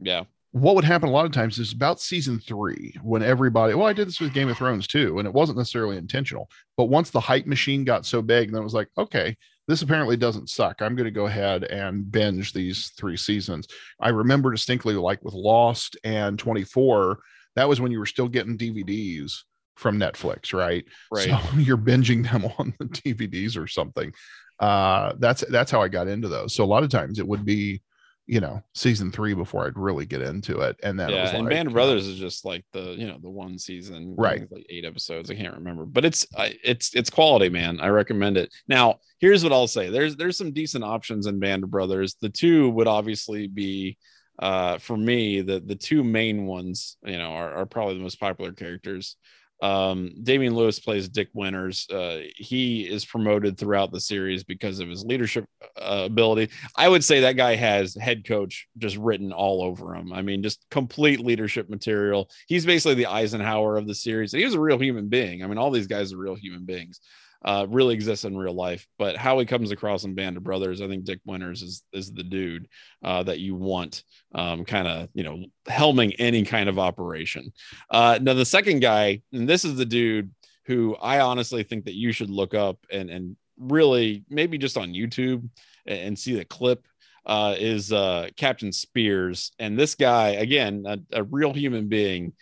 [SPEAKER 2] Yeah.
[SPEAKER 1] What would happen a lot of times is about season three when everybody, well, I did this with Game of Thrones too, and it wasn't necessarily intentional. But once the hype machine got so big, then it was like, okay, this apparently doesn't suck. I'm going to go ahead and binge these three seasons. I remember distinctly, like with Lost and 24, that was when you were still getting DVDs from Netflix, right?
[SPEAKER 2] Right.
[SPEAKER 1] So (laughs) you're binging them (laughs) on the DVDs or something. Uh, that's that's how I got into those. So a lot of times it would be, you know, season three before I'd really get into it, and then
[SPEAKER 2] yeah,
[SPEAKER 1] like,
[SPEAKER 2] and Band of Brothers is just like the you know the one season,
[SPEAKER 1] right?
[SPEAKER 2] Like eight episodes. I can't remember, but it's it's it's quality, man. I recommend it. Now, here's what I'll say: there's there's some decent options in Band of Brothers. The two would obviously be uh for me the the two main ones you know are, are probably the most popular characters um, Damian Lewis plays Dick Winters. Uh, he is promoted throughout the series because of his leadership uh, ability. I would say that guy has head coach just written all over him. I mean, just complete leadership material. He's basically the Eisenhower of the series. And He was a real human being. I mean, all these guys are real human beings uh, really exists in real life. But how he comes across in Band of Brothers, I think Dick Winters is is the dude uh, that you want, um, kind of you know helming any kind of operation. Uh, now the second guy, and this is the dude who I honestly think that you should look up and and really maybe just on YouTube and, and see the clip. Uh, is uh, Captain Speirs, and this guy again, a, a real human being,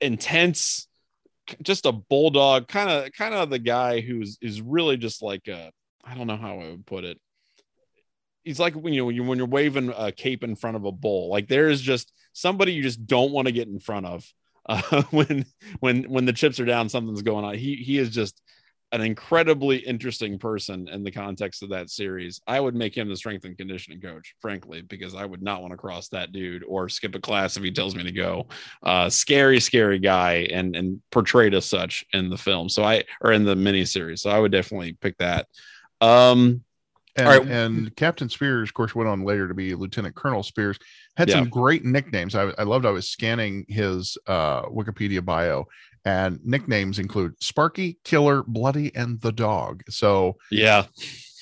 [SPEAKER 2] intense, just a bulldog, kind of kind of the guy who's is really just like a I don't know how I would put it. He's like when you when you when you're waving a cape in front of a bull. Like there is just somebody you just don't want to get in front of uh, (laughs) when when when the chips are down, something's going on. He he is just an incredibly interesting person in the context of that series. I would make him the strength and conditioning coach, frankly, because I would not want to cross that dude or skip a class if he tells me to go. Uh, scary, scary guy, and and portrayed as such in the film. So I or in the miniseries. So I would definitely pick that. Um,
[SPEAKER 1] and, right. and Captain Speirs, of course, went on later to be Lieutenant Colonel Speirs. Had yeah. some great nicknames. I, I loved. I was scanning his uh, Wikipedia bio, and nicknames include Sparky, Killer, Bloody, and the Dog. So
[SPEAKER 2] yeah,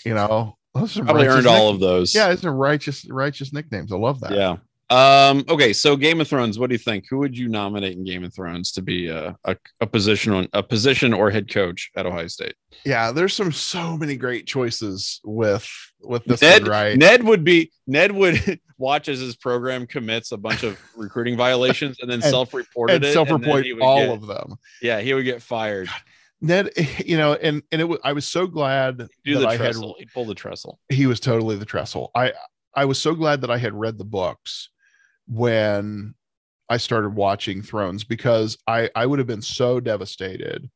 [SPEAKER 1] you know,
[SPEAKER 2] those are probably earned nick- all of those.
[SPEAKER 1] Yeah, it's a righteous, righteous nicknames. I love that.
[SPEAKER 2] Yeah. Um, okay, so Game of Thrones, what do you think? Who would you nominate in Game of Thrones to be a, a, a position on a position or head coach at Ohio State?
[SPEAKER 1] Yeah, there's some so many great choices with with this
[SPEAKER 2] Ned,
[SPEAKER 1] one, right?
[SPEAKER 2] Ned would be Ned would (laughs) watch as his program commits a bunch of (laughs) recruiting violations and then and, self-reported it.
[SPEAKER 1] Self-report all get, of them.
[SPEAKER 2] Yeah, he would get fired. God.
[SPEAKER 1] Ned, (laughs) you know, and and it was I was so glad
[SPEAKER 2] Do that I had he pulled the trestle.
[SPEAKER 1] He was totally the trestle. I I was so glad that I had read the books when I started watching Thrones because I I would have been so devastated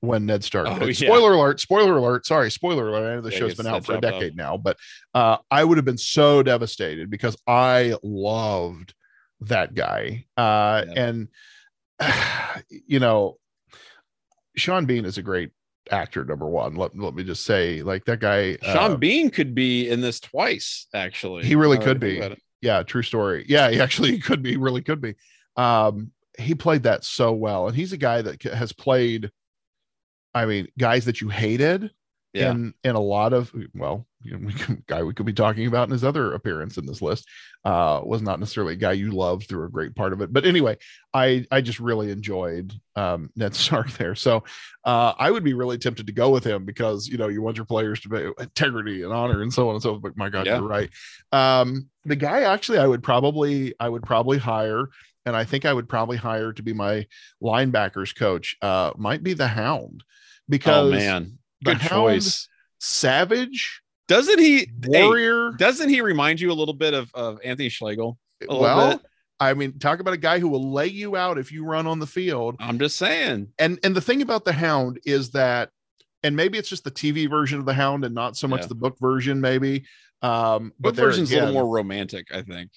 [SPEAKER 1] when Ned started. Oh, yeah. Spoiler alert! Spoiler alert! Sorry, spoiler alert! I know the yeah, show's been out for a decade up. now, but uh, I would have been so devastated because I loved that guy, uh, yeah. and uh, (sighs) you know, Sean Bean is a great actor number one let, let me just say like that guy
[SPEAKER 2] sean uh, bean could be in this twice actually
[SPEAKER 1] he really could be yeah true story. Yeah he actually (laughs) could be really could be. Um he played that so well and he's a guy that has played i mean guys that you hated yeah. in in a lot of well you know, (laughs) we could, guy we could be talking about in his other appearance in this list uh was not necessarily a guy you loved through a great part of it. But anyway i i just really enjoyed um (laughs) ned stark there. So uh i would be really tempted to go with him because you know you want your players to be integrity and honor and so on and so forth. But my god yeah. you're right. Um the guy actually i would probably i would probably hire and i think i would probably hire to be my linebackers coach uh might be the hound. Oh, because oh
[SPEAKER 2] man good choice
[SPEAKER 1] savage
[SPEAKER 2] doesn't he
[SPEAKER 1] warrior
[SPEAKER 2] hey, doesn't he remind you a little bit of, of anthony schlegel
[SPEAKER 1] well I mean, talk about a guy who will lay you out if you run on the field.
[SPEAKER 2] I'm just saying.
[SPEAKER 1] And and the thing about the Hound is that, and maybe it's just the TV version of the Hound and not so much yeah. the book version, maybe. Um,
[SPEAKER 2] book but version's again, a little more romantic, I think.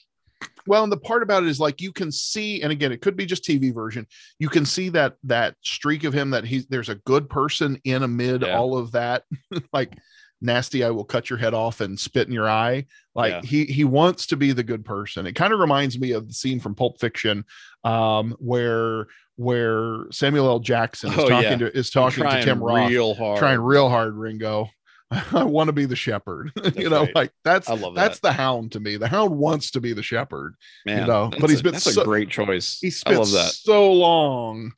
[SPEAKER 1] Well, and the part about it is like you can see, and again, it could be just TV version. You can see that that streak of him that he's there's a good person in amid yeah. all of that, (laughs) like nasty i will cut your head off and spit in your eye like yeah. he he wants to be the good person it kind of reminds me of the scene from pulp fiction um where where samuel l jackson is oh, talking yeah. to is talking to tim roth
[SPEAKER 2] real hard
[SPEAKER 1] trying real hard ringo (laughs) I want to be the shepherd. (laughs) you know, right. like that's I love that. that's the hound to me. The hound wants to be the shepherd. Man, you know, but he's
[SPEAKER 2] a, been that's so, a great choice.
[SPEAKER 1] He spent I love that. so long.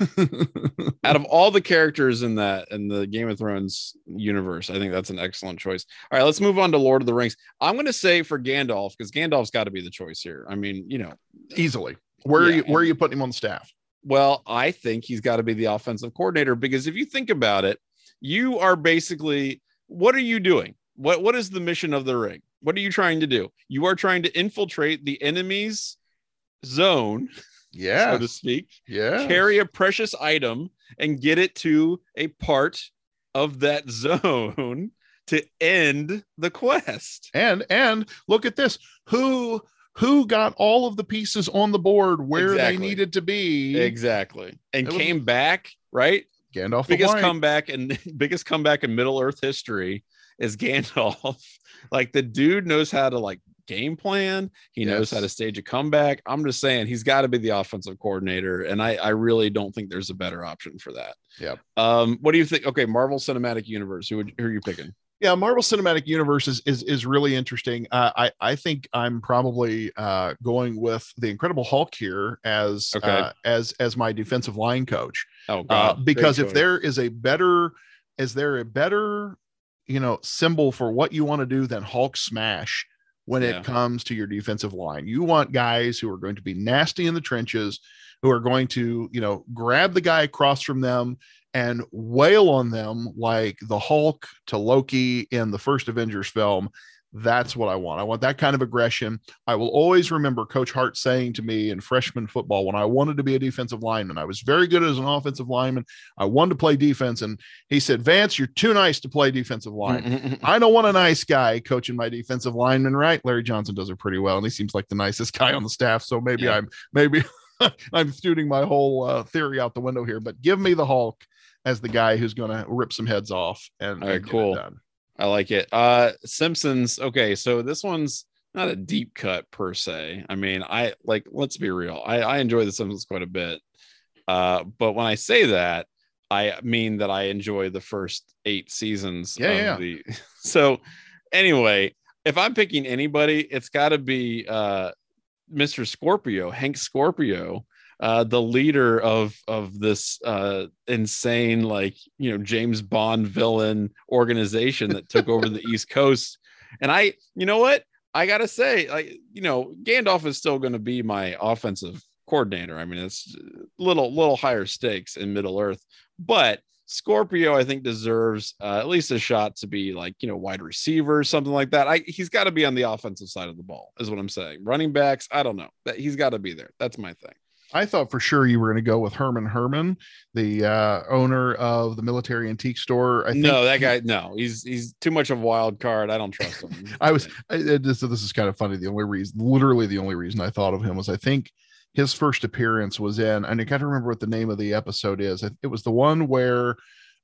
[SPEAKER 1] (laughs)
[SPEAKER 2] Out of all the characters in that in the Game of Thrones universe, I think that's an excellent choice. All right, let's move on to Lord of the Rings. I'm going to say for Gandalf because Gandalf's got to be the choice here. I mean, you know,
[SPEAKER 1] easily. Where yeah, are you? Where are you putting him on the staff?
[SPEAKER 2] Well, I think he's got to be the offensive coordinator because if you think about it, you are basically what are you doing? What what is the mission of the ring? What are you trying to do? You are trying to infiltrate the enemy's zone,
[SPEAKER 1] yeah,
[SPEAKER 2] so to speak.
[SPEAKER 1] Yeah,
[SPEAKER 2] carry a precious item and get it to a part of that (laughs) zone to end the quest.
[SPEAKER 1] And and look at this. Who who got all of the pieces on the board where exactly. they needed to be
[SPEAKER 2] exactly and came back right
[SPEAKER 1] Gandalf.
[SPEAKER 2] Biggest comeback and (laughs) biggest comeback in Middle Earth history is Gandalf. (laughs) like the dude knows how to like game plan. He yes. knows how to stage a comeback. I'm just saying he's got to be the offensive coordinator, and I I really don't think there's a better option for that.
[SPEAKER 1] Yeah.
[SPEAKER 2] Um. What do you think? Okay, Marvel Cinematic Universe. Who, would, who are you picking?
[SPEAKER 1] yeah marvel cinematic universe is is, is really interesting uh, i i think i'm probably uh, going with the incredible hulk here as okay. uh, as as my defensive line coach
[SPEAKER 2] oh uh, God.
[SPEAKER 1] because if there is a better is there a better you know symbol for what you want to do than hulk smash when yeah. it comes to your defensive line you want guys who are going to be nasty in the trenches who are going to you know grab the guy across from them and wail on them like the Hulk to Loki in the first Avengers film. That's what I want. I want that kind of aggression. I will always remember Coach Hart saying to me in freshman football when I wanted to be a defensive lineman, I was very good as an offensive lineman. I wanted to play defense. And he said, Vance, you're too nice to play defensive line. I don't want a nice guy coaching my defensive lineman, right? Larry Johnson does it pretty well. And he seems like the nicest guy on the staff. So maybe yeah. I'm, maybe. (laughs) I'm shooting my whole uh, theory out the window here, but give me the Hulk as the guy who's going to rip some heads off. And,
[SPEAKER 2] All right, and cool. I like it. Uh, Simpsons. Okay, so this one's not a deep cut per se. I mean, I like. Let's be real. I, I enjoy the Simpsons quite a bit. Uh, but when I say that, I mean that I enjoy the first eight seasons.
[SPEAKER 1] Yeah, yeah.
[SPEAKER 2] The, (laughs) so, anyway, if I'm picking anybody, it's got to be uh, Mr. Scorpio, Hank Scorpio uh, the leader of of this uh, insane like you know James Bond villain organization that took over the East Coast. And I, you know what, I gotta say, like you know, Gandalf is still going to be my offensive coordinator. I mean, it's little little higher stakes in Middle Earth, but Scorpio, I think, deserves uh, at least a shot to be like, you know, wide receiver, something like that. I, he's got to be on the offensive side of the ball, is what I'm saying. Running backs, I don't know. That he's got to be there. That's my thing.
[SPEAKER 1] I thought for sure you were going to go with Herman Herman, the uh, owner of the military antique store. I think
[SPEAKER 2] no, that guy. No, he's he's too much of a wild card. I don't trust him. (laughs)
[SPEAKER 1] I was. I, this, this is kind of funny. The only reason, literally, the only reason I thought of him was I think his first appearance was in, and I to remember what the name of the episode is. It was the one where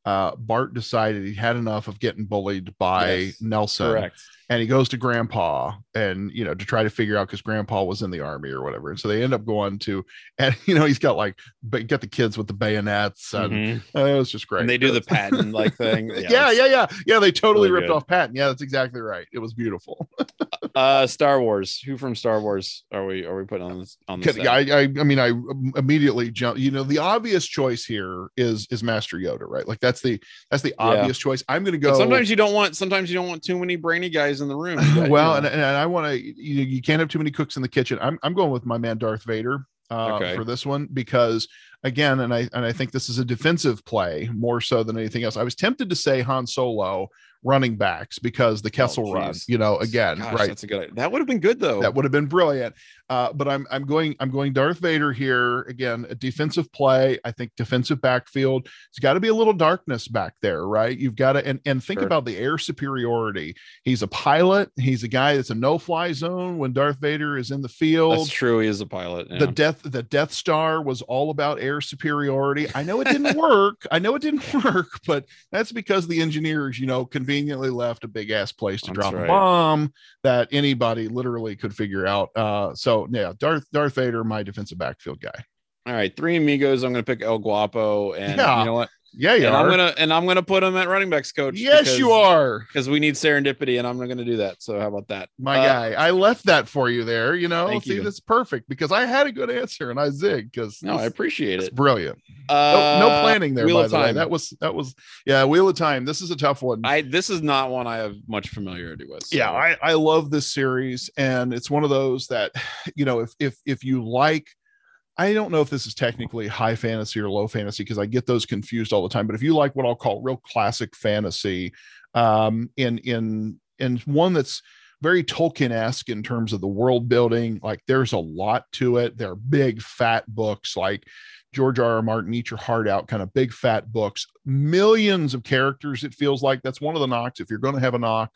[SPEAKER 1] uh, Bart decided he had enough of getting bullied by yes, Nelson. Correct and he goes to grandpa and you know to try to figure out because grandpa was in the army or whatever. And so they end up going to and (laughs) you know he's got like but get the kids with the bayonets and mm-hmm. uh, it was just great.
[SPEAKER 2] And they do the (laughs) Patton like thing?
[SPEAKER 1] Yeah yeah, yeah yeah. Yeah they totally really ripped good. off Patton yeah that's exactly right. It was beautiful. (laughs)
[SPEAKER 2] Uh star wars. Who from star wars are we are we putting on this on this
[SPEAKER 1] I, I i mean i immediately jump you know the obvious choice here is is master yoda right? Like that's the that's the obvious yeah. choice. I'm gonna go
[SPEAKER 2] but sometimes you don't want sometimes you don't want too many brainy guys in the room. (laughs)
[SPEAKER 1] well, and, and I want to, you, you can't have too many cooks in the kitchen. I'm, I'm going with my man, Darth Vader. Uh, okay. for this one because again and i and i think this is a defensive play more so than anything else i was tempted to say han solo running backs because the oh, Kessel oh, run, you know, again, Gosh, right?
[SPEAKER 2] That's a good. That would have been good though.
[SPEAKER 1] That would have been brilliant. Uh, but I'm I'm going I'm going Darth Vader here again. A defensive play. I think defensive backfield. It's got to be a little darkness back there, right? You've got to and and think sure. about the air superiority. He's a pilot. He's a guy that's a no fly zone when Darth Vader is in the field.
[SPEAKER 2] That's true. He is a pilot.
[SPEAKER 1] Yeah. The death the Death Star was all about air superiority. I know it didn't (laughs) work. I know it didn't (laughs) work, but that's because the engineers, you know, conveniently left a big ass place to That's drop right. a bomb that anybody literally could figure out. Uh, so yeah, Darth Darth Vader, my defensive backfield guy.
[SPEAKER 2] All right, three amigos. I'm going to pick El Guapo, and yeah. you know what?
[SPEAKER 1] Yeah, yeah.
[SPEAKER 2] I'm gonna and I'm gonna put him at running backs coach.
[SPEAKER 1] Yes, because, you are.
[SPEAKER 2] Because we need serendipity, and I'm not gonna do that. So how about that?
[SPEAKER 1] My uh, guy. I left that for you there. You know, see, you. that's perfect because I had a good answer and I zigged because
[SPEAKER 2] no, I appreciate it.
[SPEAKER 1] It's brilliant. Uh, no, no, planning there. Wheel by the time. way, that was that was yeah. Wheel of Time. This is a tough one.
[SPEAKER 2] I this is not one I have much familiarity with.
[SPEAKER 1] So. Yeah, I I love this series, and it's one of those that (sighs) you know if if if you like I don't know if this is technically high fantasy or low fantasy because I get those confused all the time. But if you like what I'll call real classic fantasy, um, in in in one that's very Tolkien-esque in terms of the world building, like there's a lot to it. They're big fat books like George R. R. Martin, Eat Your Heart Out, kind of big fat books, millions of characters. It feels like that's one of the knocks. If you're going to have a knock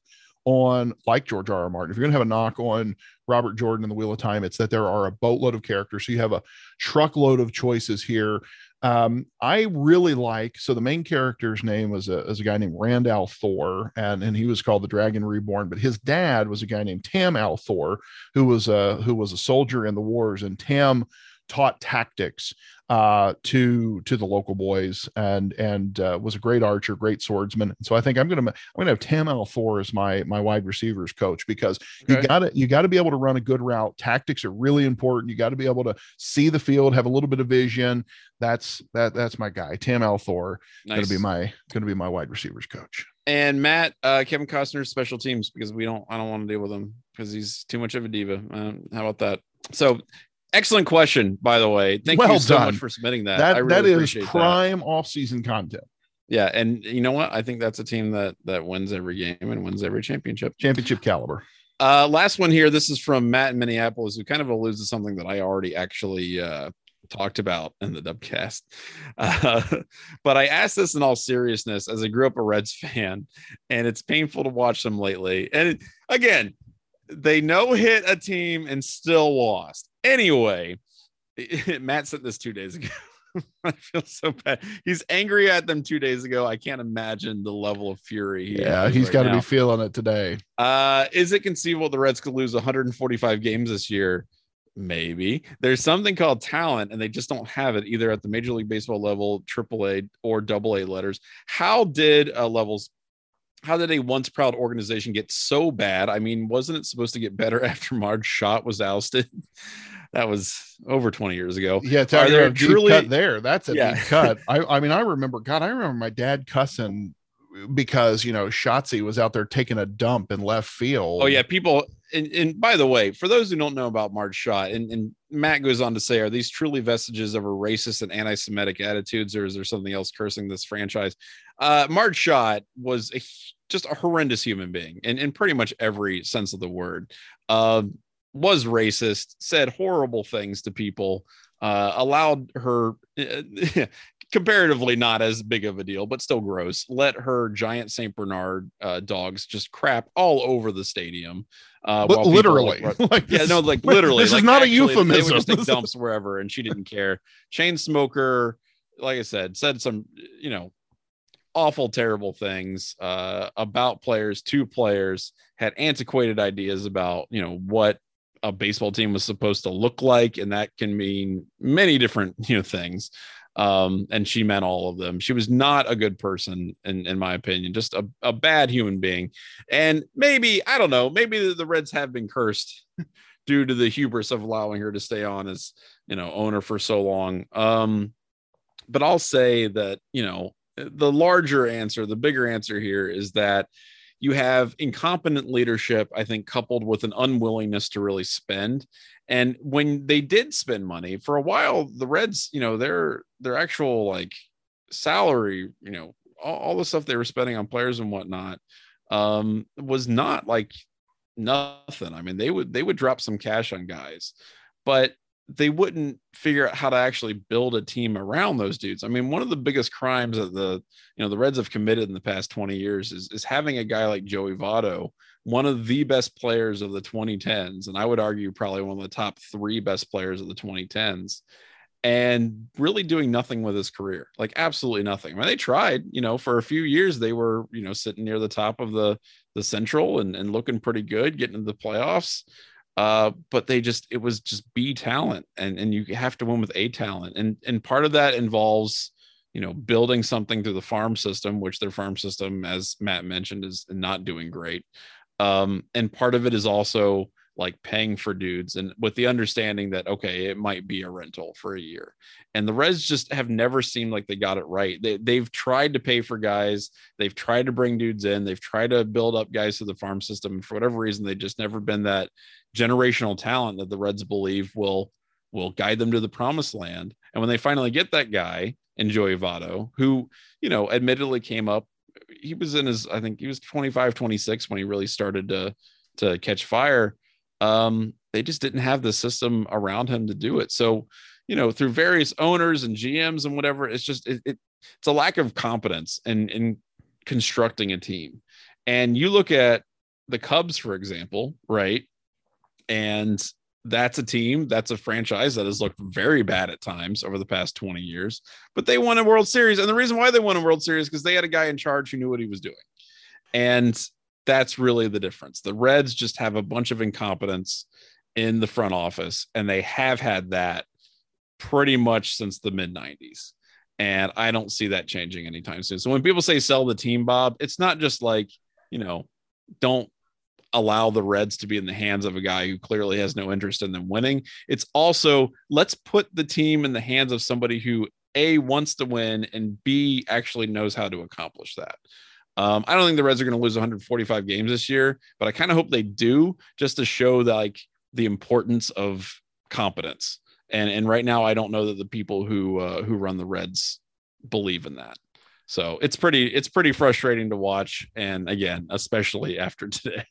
[SPEAKER 1] on like George R. R. Martin, if you're going to have a knock on Robert Jordan and the Wheel of Time, it's that there are a boatload of characters. So you have a truckload of choices here. Um, I really like so the main character's name was a, was a guy named Rand Thor, and, and he was called the Dragon Reborn, but his dad was a guy named Tam al'Thor, who was a who was a soldier in the wars, and Tam taught tactics uh, to to the local boys and and uh, was a great archer, great swordsman. So I think I'm gonna I'm gonna have Tam al'Thor as my my wide receivers coach because okay. you got to you got to be able to run a good route. Tactics are really important. You got to be able to see the field, have a little bit of vision. That's that that's my guy, Tam al'Thor. Nice. Gonna be my gonna be my wide receivers coach.
[SPEAKER 2] And Matt, uh, Kevin Costner's special teams because we don't I don't want to deal with him because he's too much of a diva. Uh, how about that? So Excellent question, by the way. Thank well you so done. much for submitting that.
[SPEAKER 1] That, really that is prime that. off-season content.
[SPEAKER 2] Yeah, and you know what? I think that's a team that that wins every game and wins every championship.
[SPEAKER 1] Championship caliber.
[SPEAKER 2] Uh, last one here. This is from Matt in Minneapolis, who kind of alludes to something that I already actually uh, talked about in the Dubcast. (laughs) Uh, but I asked this in all seriousness, as I grew up a Reds fan, and it's painful to watch them lately. And it, again, they no hit a team and still lost. Anyway, (laughs) Matt sent this two days ago. (laughs) I feel so bad. He's angry at them two days ago. I can't imagine the level of fury.
[SPEAKER 1] He yeah, he's right got to be feeling it today.
[SPEAKER 2] Uh, is it conceivable the Reds could lose 145 games this year? Maybe there's something called talent, and they just don't have it either at the Major League Baseball level, AAA or AA letters. How did uh, levels how did a once proud organization get so bad? I mean, wasn't it supposed to get better (laughs) after Marge Schott was ousted? That was over 20 years ago.
[SPEAKER 1] Yeah, it's Are there truly cut there. That's a yeah. deep cut. (laughs) I, I mean, I remember, God, I remember my dad cussing because you know Schottzie was out there taking a dump in left field.
[SPEAKER 2] Oh yeah, people. And, and by the way, for those who don't know about Marge Schott, and, and Matt goes on to say, are these truly vestiges of a racist and anti-Semitic attitudes, or is there something else cursing this franchise? Uh, Marge Schott was a, just a horrendous human being, in, in pretty much every sense of the word. Uh, was racist, said horrible things to people, uh, allowed her (laughs) comparatively not as big of a deal, but still gross. Let her giant Saint Bernard uh, dogs just crap all over the stadium.
[SPEAKER 1] Uh, literally, (laughs)
[SPEAKER 2] like yeah, no, like literally.
[SPEAKER 1] This
[SPEAKER 2] like, (laughs)
[SPEAKER 1] is not actually, a euphemism.
[SPEAKER 2] They would just dumps wherever, and she didn't care. Chain smoker, like I said, said some, you know, awful, terrible things uh, about players, two players, had antiquated ideas about, you know, what a baseball team was supposed to look like. And that can mean many different, (laughs) you know, things. Um, and she meant all of them. She was not a good person, in, in my opinion, just a, a bad human being. And maybe, I don't know, maybe the, the Reds have been cursed (laughs) due to the hubris of allowing her to stay on as, you know, owner for so long. Um, but I'll say that, you know, the larger answer, the bigger answer here is that you have incompetent leadership, I think, coupled with an unwillingness to really spend. And when they did spend money for a while, the Reds, you know, their their actual like salary, you know, all, all the stuff they were spending on players and whatnot, um, was not like nothing. I mean, they would they would drop some cash on guys, but they wouldn't figure out how to actually build a team around those dudes. I mean, one of the biggest crimes that the you know the Reds have committed in the past 20 years is, is having a guy like Joey Votto, one of the best players of the 2010s, and I would argue probably one of the top three best players of the 2010s, and really doing nothing with his career, like absolutely nothing. I mean, they tried, you know, for a few years they were, you know, sitting near the top of the the Central and, and looking pretty good, getting into the playoffs uh, but they just it was just B talent, and and you have to win with A talent, and and part of that involves you know building something through the farm system, which their farm system, as Matt mentioned, is not doing great, um, and part of it is also like paying for dudes and with the understanding that okay it might be a rental for a year. And the reds just have never seemed like they got it right. They, they've tried to pay for guys. They've tried to bring dudes in. They've tried to build up guys to the farm system. And for whatever reason they just never been that generational talent that the reds believe will will guide them to the promised land. And when they finally get that guy in Joey Votto, who you know admittedly came up he was in his i think he was 25 26 when he really started to to catch fire um, they just didn't have the system around him to do it. So, you know, through various owners and GMs and whatever, it's just it, it it's a lack of competence in in constructing a team. And you look at the Cubs, for example, right? And that's a team, that's a franchise that has looked very bad at times over the past 20 years, but they won a World Series. And the reason why they won a World Series is because they had a guy in charge who knew what he was doing. And that's really the difference. The Reds just have a bunch of incompetence in the front office, and they have had that pretty much since the mid 90s. And I don't see that changing anytime soon. So when people say sell the team, Bob, it's not just like, you know, don't allow the Reds to be in the hands of a guy who clearly has no interest in them winning. It's also let's put the team in the hands of somebody who A wants to win and B actually knows how to accomplish that. Um, I don't think the Reds are going to lose 145 games this year, but I kind of hope they do just to show like the importance of competence. And and right now, I don't know that the people who uh, who run the Reds believe in that. So it's pretty it's pretty frustrating to watch, and again, especially after (laughs) today,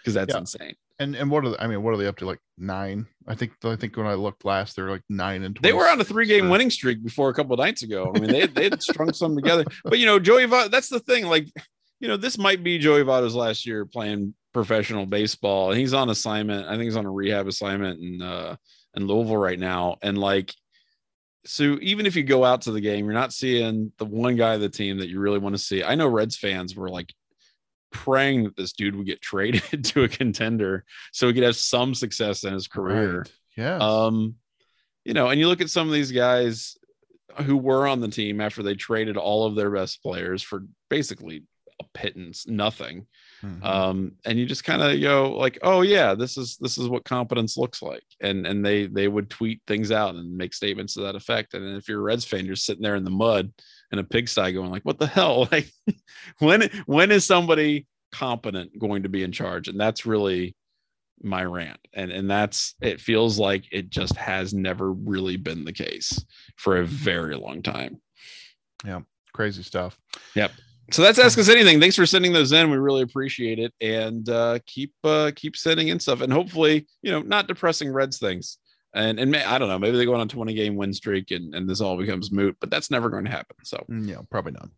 [SPEAKER 2] because that's yeah. insane.
[SPEAKER 1] And and what are the, I mean, what are they up to? Like nine? I think I think when I looked last, they're like nine and 20.
[SPEAKER 2] they were on a three game winning streak before a couple of nights ago. I mean, they they had (laughs) strung some together. But you know, Joey Votto, that's the thing. Like, you know, this might be Joey Votto's last year playing professional baseball. He's on assignment. I think he's on a rehab assignment in uh in Louisville right now. And like so even if you go out to the game, you're not seeing the one guy of the team that you really want to see. I know Reds fans were like praying that this dude would get traded (laughs) to a contender so he could have some success in his career. Right.
[SPEAKER 1] Yeah.
[SPEAKER 2] Um, you know, and you look at some of these guys who were on the team after they traded all of their best players for basically a pittance, nothing. Mm-hmm. Um, and you just kind of go like, oh yeah, this is this is what competence looks like. And and they they would tweet things out and make statements to that effect. And if you're a Reds fan, you're sitting there in the mud in a pigsty going like, what the hell? (laughs) Like when when is somebody competent going to be in charge? And that's really my rant. And and that's it feels like it just has never really been the case for a very long time.
[SPEAKER 1] Yeah, crazy stuff.
[SPEAKER 2] Yep so that's ask us anything thanks for sending those in we really appreciate it and uh, keep uh, keep sending in stuff and hopefully you know not depressing reds things and and may, i don't know maybe they go on a 20 game win streak and, and this all becomes moot but that's never going to happen so.
[SPEAKER 1] Mm, yeah probably not.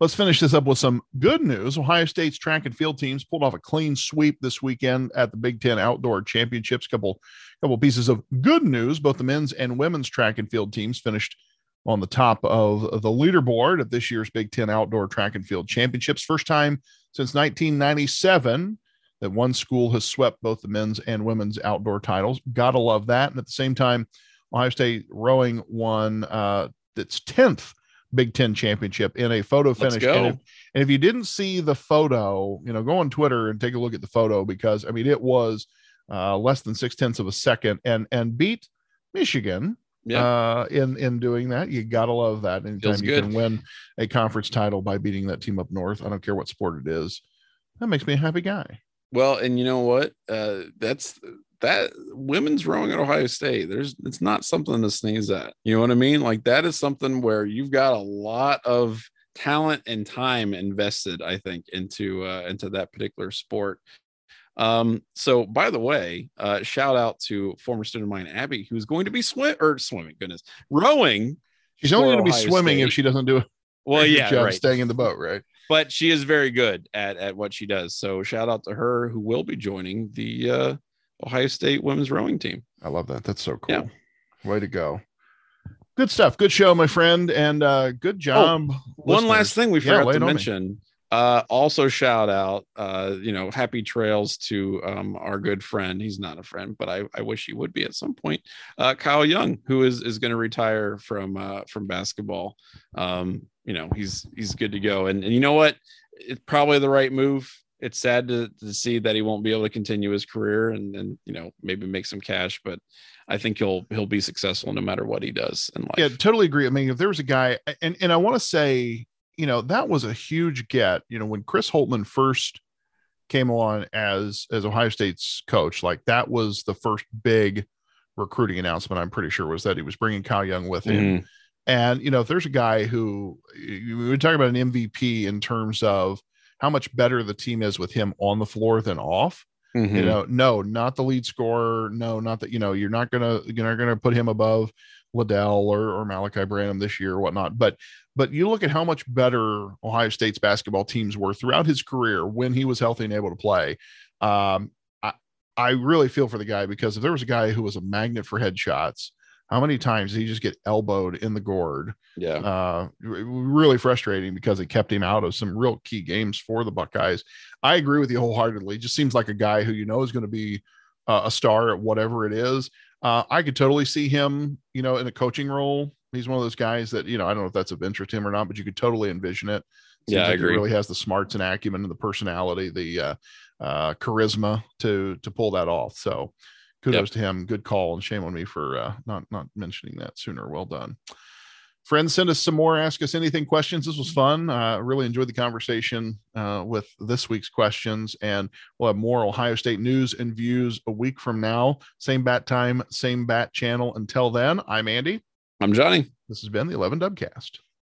[SPEAKER 1] Let's finish this up with some good news. Ohio state's track and field teams pulled off a clean sweep this weekend at the big ten outdoor championships. Couple couple pieces of good news. Both the men's and women's track and field teams finished on the top of the leaderboard of this year's Big Ten Outdoor Track and Field Championships. First time since 1997 that one school has swept both the men's and women's outdoor titles. Gotta love that. And at the same time, Ohio State rowing won uh, its 10th Big Ten championship in a photo finish. And if, and if, you didn't see the photo, you know, go on Twitter and take a look at the photo because I mean it was uh, less than six tenths of a second and and beat Michigan. Yeah. Uh, in in doing that, you gotta love that. Anytime Feels you good. can win a conference title by beating that team up north, I don't care what sport it is. That makes me a happy guy.
[SPEAKER 2] Well, and you know what? Uh, that's that women's rowing at Ohio State, there's it's not something to sneeze at. You know what I mean? Like that is something where you've got a lot of talent and time invested, I think, into uh, into that particular sport. Um, so by the way, uh, shout out to former student of mine, Abby, who's going to be swim or swimming, goodness, rowing.
[SPEAKER 1] She's only going to be swimming State. if she doesn't do it.
[SPEAKER 2] Well, (laughs) yeah, job right.
[SPEAKER 1] staying in the boat, right?
[SPEAKER 2] But she is very good at at what she does. So shout out to her, who will be joining the uh, Ohio State women's rowing team.
[SPEAKER 1] I love that. That's so cool. Yeah. Way to go. Good stuff. Good show, my friend, and uh, good oh, job. Oh,
[SPEAKER 2] one last thing we forgot yeah, to mention. Uh, also shout out, uh, you know, happy trails to um, our good friend. He's not a friend, but I, I wish he would be at some point. Uh, Kyle Young, who is is going to retire from uh, from basketball. Um, you know, he's he's good to go. And, and you know what? It's probably the right move it's sad to, to see that he won't be able to continue his career and then you know maybe make some cash but i think he'll he'll be successful no matter what he does in life
[SPEAKER 1] yeah totally agree i mean if there was a guy and and i want to say you know that was a huge get you know when chris Holtmann first came on as as ohio state's coach like that was the first big recruiting announcement i'm pretty sure was that he was bringing kyle young with him mm-hmm. and you know if there's a guy who we were talking about an mvp in terms of how much better the team is with him on the floor than off. Mm-hmm. You know, no, not the lead scorer. No, not that, you know, you're not gonna you're not gonna put him above Liddell or, or Malaki Branham this year or whatnot. But but you look at how much better Ohio State's basketball teams were throughout his career when he was healthy and able to play. Um, I I really feel for the guy because if there was a guy who was a magnet for headshots, how many times did he just get elbowed in the gourd?
[SPEAKER 2] Yeah.
[SPEAKER 1] Uh, really frustrating because it kept him out of some real key games for the Buckeyes. I agree with you wholeheartedly. Just seems like a guy who you know is going to be uh, a star at whatever it is. Uh, I could totally see him, you know, in a coaching role. He's one of those guys that, you know, I don't know if that's of interest to him or not, but you could totally envision it.
[SPEAKER 2] Seems yeah, I agree.
[SPEAKER 1] He really has the smarts and acumen and the personality, the uh, uh, charisma to to pull that off. So, kudos yep. to him. Good call, and shame on me for uh, not not mentioning that sooner. Well done. Friends, send us some more. Ask us anything questions. This was fun. Uh, really enjoyed the conversation uh, with this week's questions, and we'll have more Ohio State news and views a week from now. Same bat time, same bat channel. Until then, I'm Andy.
[SPEAKER 2] I'm Johnny.
[SPEAKER 1] This has been the 11 Dubcast.